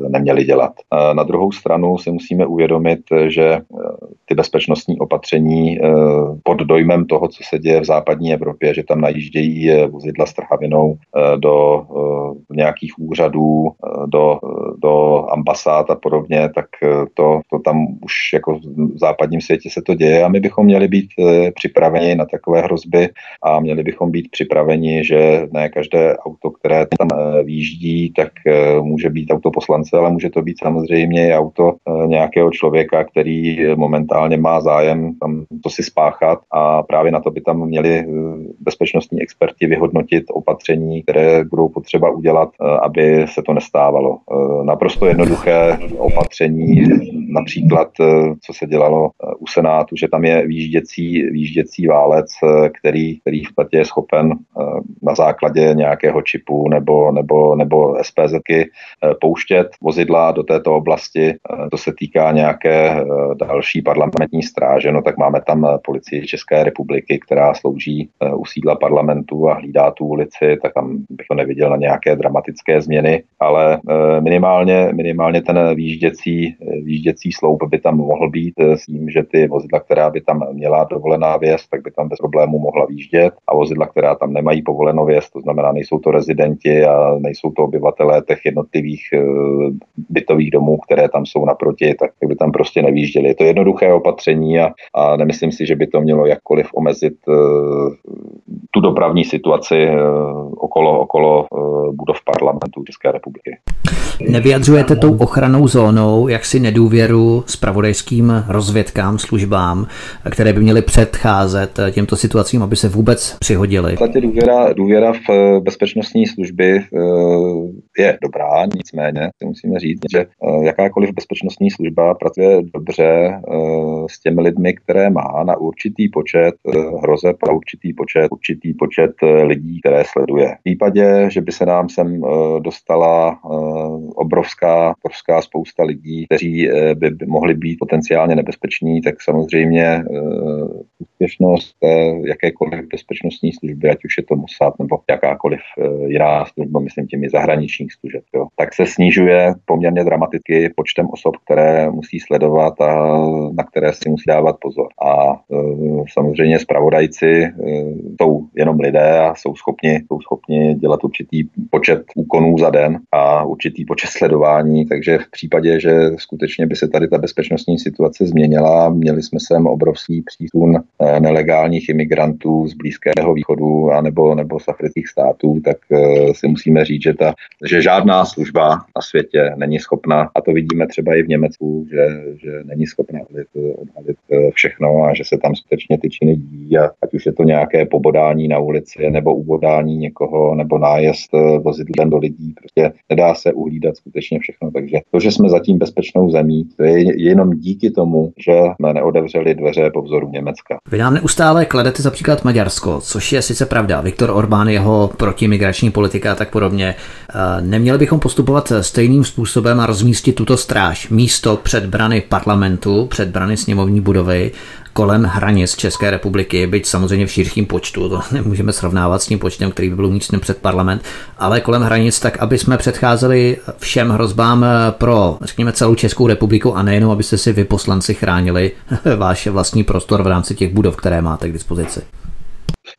neměly dělat. Na druhou stranu si musíme uvědomit, že ty bezpečnostní opatření pod dojmem toho, co se děje v západní Evropě, že tam najíždějí vozidla s trhavinou do nějakých úřadů, do, do ambasád a podobně, tak to, to tam už jako v západním světě se to děje a my bychom měli být připraveni na takové hrozby a měli bychom být připraveni, že ne každé auto, které tam výjíždí, tak může být auto poslance, ale může to být samozřejmě i auto nějakého člověka, který momentálně má zájem tam to si spáchat a právě na to by tam měli eh, bezpečnostní experti vyhodnotit opatření, které budou potřeba udělat, eh, aby se to nestávalo. Eh, naprosto jednoduché opatření, například co se dělalo u Senátu, že tam je výžděcí, výžděcí válec, který, který v podstatě je schopen na základě nějakého čipu nebo, nebo, nebo SPZky pouštět vozidla do této oblasti. To se týká nějaké další parlamentní stráže, no tak máme tam policii České republiky, která slouží eh, u sídla parlamentu a hlídá tu ulici, tak tam bych to neviděl na nějaké dramatické změny, ale eh, minimálně, minimálně ten výžděcí, eh, výžděcí sloup by tam mohl být s tím, že ty vozidla, která by tam měla dovolená věc, tak by tam bez problému mohla výjíždět a vozidla, která tam nemají povolenou věc, to znamená, nejsou to rezidenti a nejsou to obyvatelé těch jednotlivých bytových domů, které tam jsou naproti, tak by tam prostě nevýjížděli. Je to jednoduché opatření a, a nemyslím si, že by to mělo jakkoliv omezit uh, tu dopravní situaci uh, okolo, okolo uh, budov parlamentu České republiky. Nevyjadřujete tou ochranou zónou jaksi nedůvěru spravodajským rozvědkám, službám, které by měly předcházet těmto situacím, aby se vůbec přihodily? V důvěra, důvěra v bezpečnostní služby je dobrá, nicméně musíme říct, že jakákoliv bezpečnostní služba pracuje dobře s těmi lidmi, které má na určitý počet eh, hrozeb a určitý počet, určitý počet eh, lidí, které sleduje. V případě, že by se nám sem eh, dostala obrovská, obrovská spousta lidí, kteří by mohli být potenciálně nebezpeční, tak samozřejmě úspěšnost jakékoliv bezpečnostní služby, ať už je to Mossad nebo jakákoliv jiná služba, myslím těmi zahraničních služeb, jo, tak se snižuje poměrně dramaticky počtem osob, které musí sledovat a na které si musí dávat pozor. A e, samozřejmě zpravodajci e, jsou jenom lidé a jsou schopni, jsou schopni dělat určitý počet úkonů za den a určitý počet sledování, takže v případě, že skutečně by se tady ta bezpečnostní situace změnila, měli jsme sem obrovský přísun e, nelegálních imigrantů z Blízkého východu a nebo, nebo z afrických států, tak si musíme říct, že, ta, že žádná služba na světě není schopna, a to vidíme třeba i v Německu, že, že není schopna odhalit, odhalit všechno a že se tam skutečně ty činy dí a ať už je to nějaké pobodání na ulici nebo ubodání někoho nebo nájezd eh, vozidlem do lidí, prostě nedá se uhlídat skutečně všechno. Takže to, že jsme zatím bezpečnou zemí, to je jenom díky tomu, že jsme neodevřeli dveře po vzoru Německa. Vy nám neustále kladete za příklad Maďarsko, což je sice pravda. Viktor Orbán, jeho protimigrační politika a tak podobně. Eh, neměli bychom postupovat stejným způsobem a rozmístit tuto stráž místo před brany parlamentu, před brany sněmovní budovy, kolem hranic České republiky, byť samozřejmě v širším počtu, to *laughs* nemůžeme srovnávat s tím počtem, který by byl umístěn před parlament, ale kolem hranic, tak aby jsme předcházeli všem hrozbám pro, řekněme, celou Českou republiku a nejenom, abyste si vy poslanci chránili *laughs* váš vlastní prostor v rámci těch budov, které máte k dispozici.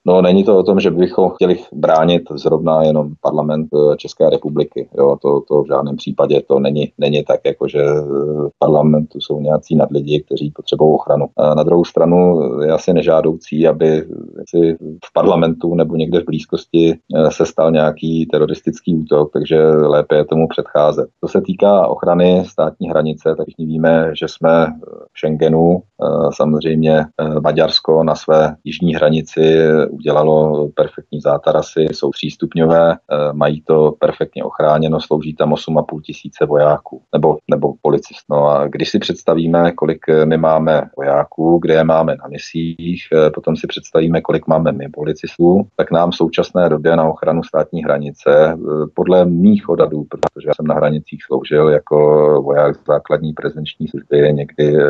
No, není to o tom, že bychom chtěli bránit zrovna jenom parlament eh, České republiky. Jo, to, to v žádném případě to není, není tak, jako že v parlamentu jsou nějací nadlidi, kteří potřebují ochranu. A na druhou stranu je asi nežádoucí, aby si v parlamentu nebo někde v blízkosti eh, se stal nějaký teroristický útok, takže lépe je tomu předcházet. Co se týká ochrany státní hranice, tak všichni víme, že jsme v Schengenu, Samozřejmě Maďarsko na své jižní hranici udělalo perfektní zátarasy, jsou přístupňové, mají to perfektně ochráněno, slouží tam 8,5 tisíce vojáků nebo, nebo policistů. No a když si představíme, kolik my máme vojáků, kde je máme na misích, potom si představíme, kolik máme my policistů, tak nám v současné době na ochranu státní hranice podle mých odhadů, protože já jsem na hranicích sloužil jako voják základní prezenční služby někdy eh,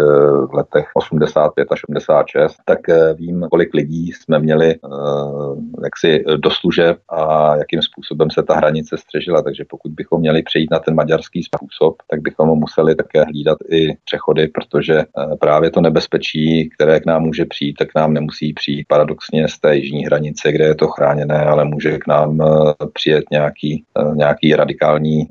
v letech 85 až 86, tak eh, vím, kolik lidí jsme měli eh, jaksi do služeb a jakým způsobem se ta hranice střežila. Takže pokud bychom měli přejít na ten maďarský způsob, tak bychom museli také hlídat i přechody, protože právě to nebezpečí, které k nám může přijít, tak nám nemusí přijít paradoxně z té jižní hranice, kde je to chráněné, ale může k nám přijet nějaký, nějaký radikální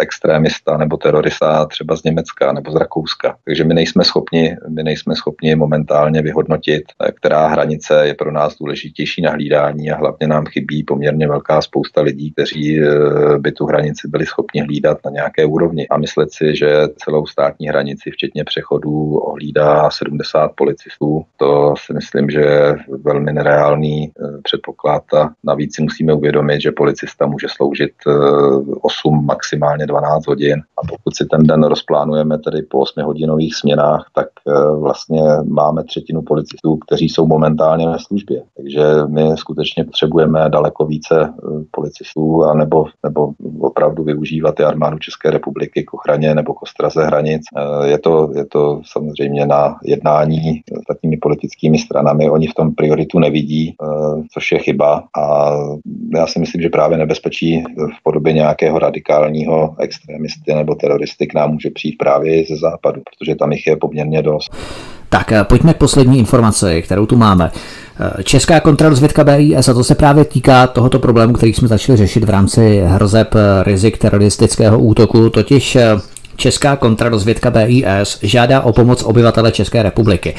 extrémista nebo terorista třeba z Německa nebo z Rakouska. Takže my nejsme schopni, my nejsme schopni momentálně vyhodnotit, která hranice je pro nás důležitější na hlídání a hlavně nám chybí poměrně velká spousta lidí, kteří eh, by tu hranici byli schopni hlídat na nějaké úrovni. A myslet si, že celou státní hranici, včetně přechodů, ohlídá 70 policistů, to si myslím, že je velmi nereálný eh, předpoklad a navíc si musíme uvědomit, že policista může sloužit 8, eh, maximálně 12 hodin a pokud si ten den rozplánujeme tedy po 8 hodinových směnách, tak eh, vlastně máme třetinu policistů, kteří jsou momentálně ve službě. Takže my skutečně potřebujeme daleko více eh, policistů a nebo, nebo opravdu využívat i armádu České republiky k ochraně nebo k ostraze hranic. Eh, je to, je to samozřejmě na jednání s takými politickými stranami. Oni v tom prioritu nevidí, což je chyba. A já si myslím, že právě nebezpečí v podobě nějakého radikálního extremisty nebo teroristy k nám může přijít právě ze západu, protože tam jich je poměrně dost. Tak eh, pojďme k poslední informaci, kterou tu máme. Eh, Česká kontrarozvědka BIS, a to se právě týká tohoto problému, který jsme začali řešit v rámci hrozeb eh, rizik teroristického útoku, totiž Česká kontrarozvědka BIS žádá o pomoc obyvatele České republiky.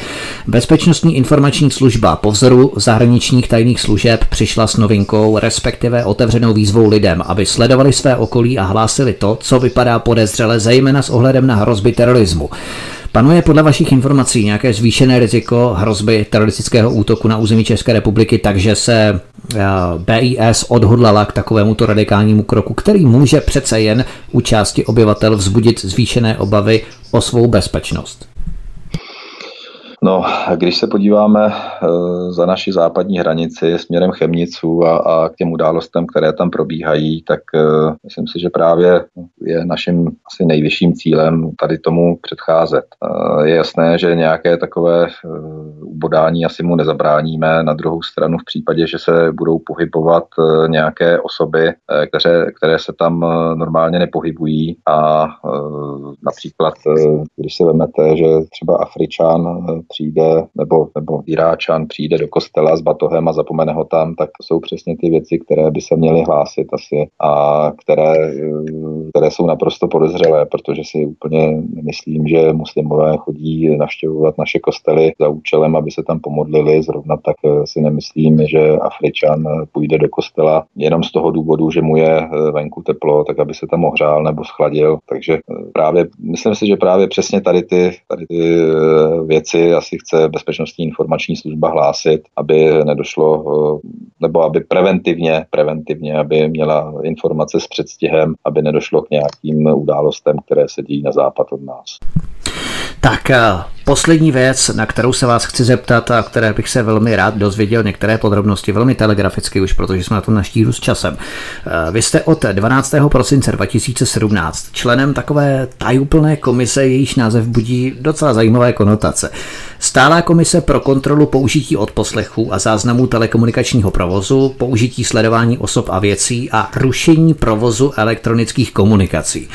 Bezpečnostní informační služba po vzoru zahraničních tajných služeb přišla s novinkou, respektive otevřenou výzvou lidem, aby sledovali své okolí a hlásili to, co vypadá podezřele, zejména s ohledem na hrozby terorismu. Panuje podle vašich informací nějaké zvýšené riziko hrozby teroristického útoku na území České republiky, takže se eh, BIS odhodlala k takovémuto radikálnímu kroku, který může přece jen u části obyvatel vzbudit zvýšené obavy o svou bezpečnost? No, když se podíváme eh, za naši západní hranici směrem Chemniců a, a k těm událostem, které tam probíhají, tak uh, myslím si, že právě je naším asi nejvyšším cílem tady tomu předcházet. Uh, je jasné, že nějaké takové uh, ubodání asi mu nezabráníme. Na druhou stranu v případě, že se budou pohybovat nějaké osoby, které, které se tam normálně nepohybují a například, když se vemete, že třeba Afričan přijde, nebo, nebo Iráčan přijde do kostela s batohem a zapomene ho tam, tak to jsou přesně ty věci, které by se měly hlásit asi a které, které jsou naprosto podezřelé, protože si úplně nemyslím, že muslimové chodí navštěvovat naše kostely za účelem, aby se tam pomodlili. Zrovna tak si nemyslím, že Afričan půjde do kostela jenom z toho důvodu, že mu je venku teplo, tak aby se tam ohřál nebo schladil. Takže právě, myslím si, že právě přesně tady ty, tady ty věci asi chce Bezpečnostní informační služba hlásit, aby nedošlo, eh, nebo aby preventivně, preventivně, aby měla informace s předstihem, aby nedošlo k nějakým událostem, které se dějí na západ od nás. Tak eh, poslední věc, na kterou se vás chci zeptat a které bych se velmi rád dozvěděl některé podrobnosti, velmi telegraficky už, protože jsme na tom naštíru s časem. Eh, vy jste od 12. prosince 2017 členem takové tajuplné komise, jejíž název budí docela zajímavé konotace. Stálá komise pro kontrolu použití odposlechů a záznamů telekomunikačního provozu, použití sledování osob a věcí a rušení provozu elektronických komunikací.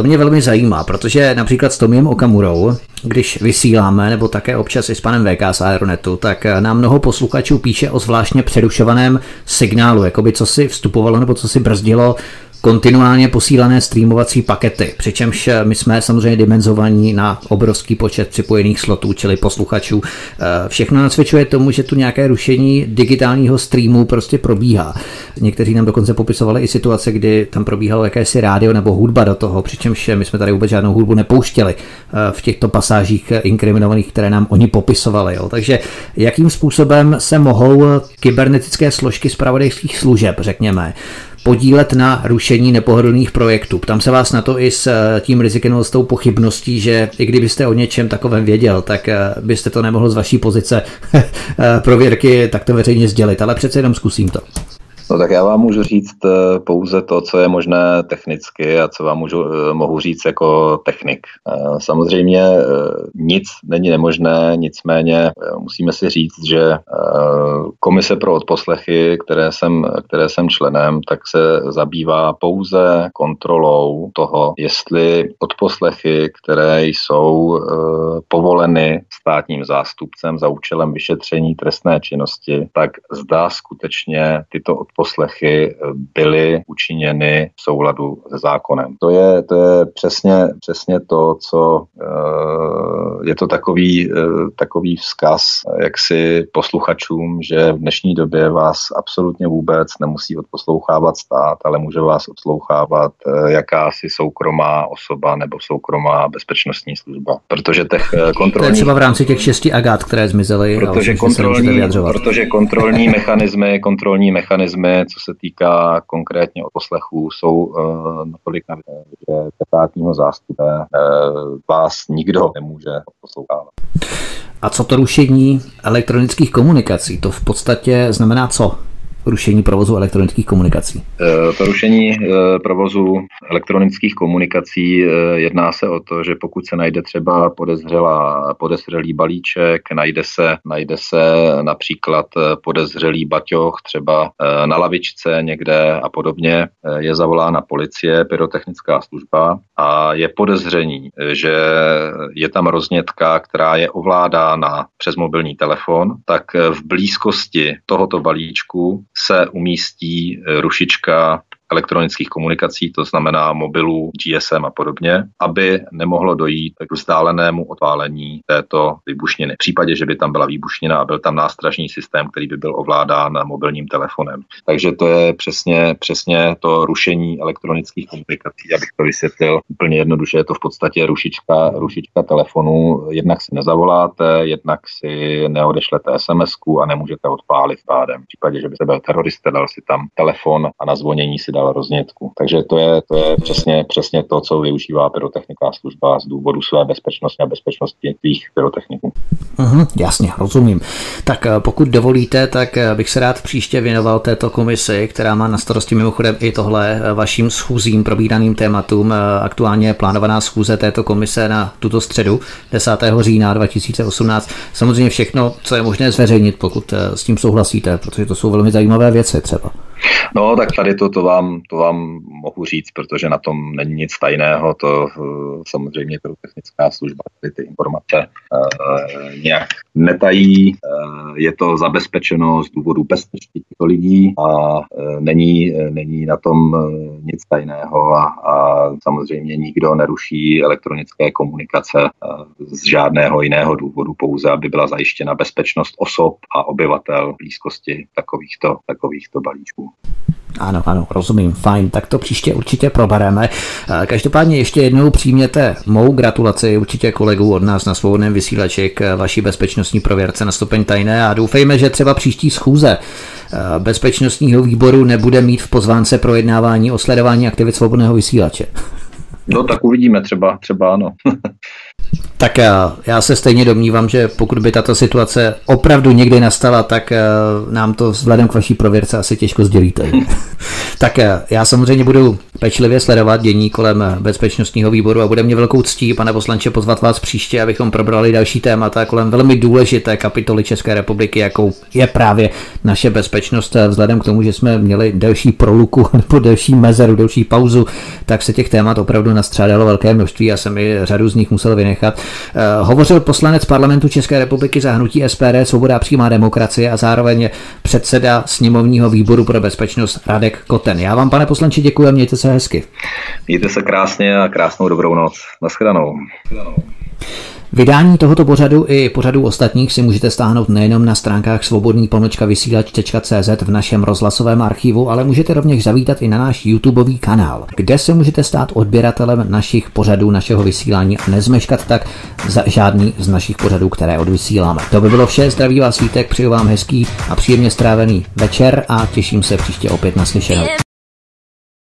To mě velmi zajímá, protože například s Tomiem Okamurou, když vysíláme, nebo také občas i s panem VK z Aeronetu, tak nám mnoho posluchačů píše o zvláštně přerušovaném signálu, jako by co si vstupovalo nebo co si brzdilo kontinuálně posílané streamovací pakety, přičemž my jsme samozřejmě dimenzovaní na obrovský počet připojených slotů, čili posluchačů. Eh, všechno nasvědčuje tomu, že tu nějaké rušení digitálního streamu prostě probíhá. Někteří nám dokonce popisovali i situace, kdy tam probíhalo jakési rádio nebo hudba do toho, přičemž my jsme tady vůbec žádnou hudbu nepouštěli eh, v těchto pasážích inkriminovaných, které nám oni popisovali. Jo. Takže jakým způsobem se mohou kybernetické složky zpravodajských služeb, řekněme, podílet na rušení nepohodlných projektů. Ptám se vás na to i s eh, tím rizikem, s tou pochybností, že i kdybyste o něčem takovém věděl, tak eh, byste to nemohl z vaší pozice *laughs* eh, prověrky takto veřejně sdělit, ale přece jenom zkusím to. No tak já vám můžu říct eh, pouze to, co je možné technicky a co vám můžu, eh, mohu říct jako technik. Eh, samozřejmě nic není nemožné, nicméně musíme si říct, že komise pro odposlechy, které jsem, které jsem členem, tak se zabývá pouze kontrolou toho, jestli odposlechy, které jsou povoleny státním zástupcem za účelem vyšetření trestné činnosti, tak zdá skutečně tyto odposlechy poslechy eh, byly učiněny v souladu se zákonem. To je, to je přesně, přesně to, co eh, je to takový, eh, takový vzkaz jaksi posluchačům, že v dnešní době vás absolutně vůbec nemusí odposlouchávat stát, ale může vás odslouchávat jakási soukromá osoba nebo soukromá bezpečnostní služba. Protože těch kontrolní... To je třeba v rámci těch šesti agát, které zmizely. Protože, kontrolní, protože kontrolní mechanismy, kontrolní mechanismy co se týká konkrétně odposlechů, jsou uh, natolik že státního zástupe uh, vás nikdo nemůže poslouchávat. A co to rušení elektronických komunikací? To v podstatě znamená co? Rušení provozu elektronických komunikací? Eh, to rušení eh, provozu elektronických komunikací eh, jedná se o to, že pokud se najde třeba podezřelá, podezřelý balíček, najde se, najde se například podezřelý baťoch třeba na lavičce někde a podobně, je zavolána policie, pyrotechnická služba a je podezření, že je tam roznětka, která je ovládána přes mobilní telefon, tak v blízkosti tohoto balíčku se umístí eh, rušička elektronických komunikací, to znamená mobilů, GSM a podobně, aby nemohlo dojít k vzdálenému odpálení této výbušniny. V případě, že by tam byla výbušnina a byl tam nástražní systém, který by byl ovládán mobilním telefonem. Takže to je přesně, přesně to rušení elektronických komunikací, abych to vysvětlil úplně jednoduše. Je to v podstatě rušička, rušička telefonu. Jednak si nezavoláte, jednak si neodešlete sms a nemůžete odpálit pádem. V případě, že by se byl terorista, dal si tam telefon a na zvonění si dal dal roznětku. Takže to je, to je přesně, přesně to, co využívá pyrotechnická služba z důvodu své bezpečnosti a bezpečnosti tvých pyrotechniků. Uh-huh, jasně, rozumím. Tak eh, pokud dovolíte, tak eh, bych se rád příště věnoval této komisi, která má na starosti mimochodem i tohle eh, vaším schůzím, probíraným tématům. Aktuálně je plánovaná schůze této komise na tuto středu 10. října 2018. Samozřejmě všechno, co je možné zveřejnit, pokud s tím souhlasíte, protože to jsou velmi zajímavé věci třeba. No, tak tady to, to, vám, to vám mohu říct, protože na tom není nic tajného, to uh, samozřejmě technická služba, tady ty informace uh, nějak netají, uh, je to zabezpečeno z důvodu bezpečnosti těchto lidí a uh, není, uh, není na tom uh, nic tajného a, a samozřejmě nikdo neruší elektronické komunikace z žádného jiného důvodu, pouze aby byla zajištěna bezpečnost osob a obyvatel blízkosti takovýchto, takovýchto balíčků. Ano, ano, rozumím, fajn, tak to příště určitě probereme. Každopádně ještě jednou přijměte mou gratulaci určitě kolegů od nás na svobodném vysílači k vaší bezpečnostní prověrce na stupeň tajné a doufejme, že třeba příští schůze bezpečnostního výboru nebude mít v pozvánce projednávání o sledování aktivit svobodného vysílače. No tak uvidíme, třeba, třeba ano. *laughs* Tak já, já se stejně domnívám, že pokud by tato situace opravdu někdy nastala, tak eh, nám to vzhledem k vaší prověrce asi těžko sdělíte. *laughs* tak eh, já samozřejmě budu pečlivě sledovat dění kolem bezpečnostního výboru a bude mě velkou ctí, pane poslanče, pozvat vás příště, abychom probrali další témata kolem velmi důležité kapitoly České republiky, jakou je právě naše bezpečnost. Vzhledem k tomu, že jsme měli delší proluku *laughs* nebo delší mezeru, delší pauzu, tak se těch témat opravdu nastřádalo velké množství a jsem i řadu z nich musel věnovat nechat. Uh, hovořil poslanec parlamentu České republiky za hnutí SPD, Svoboda a přímá demokracie a zároveň předseda sněmovního výboru pro bezpečnost Radek Koten. Já vám, pane poslanče, děkuji a mějte se hezky. Mějte se krásně a krásnou dobrou noc. Naschledanou. Vydání tohoto pořadu i pořadu ostatních si můžete stáhnout nejenom na stránkách svobodný vysílač.cz v našem rozhlasovém archivu, ale můžete rovněž zavítat i na náš YouTubeový kanál, kde se můžete stát odběratelem našich pořadů, našeho vysílání a nezmeškat tak za žádný z našich pořadů, které odvysíláme. To by bylo vše, zdraví vás svítek, přeju vám hezký a příjemně strávený večer a těším se příště opět na slyšenou.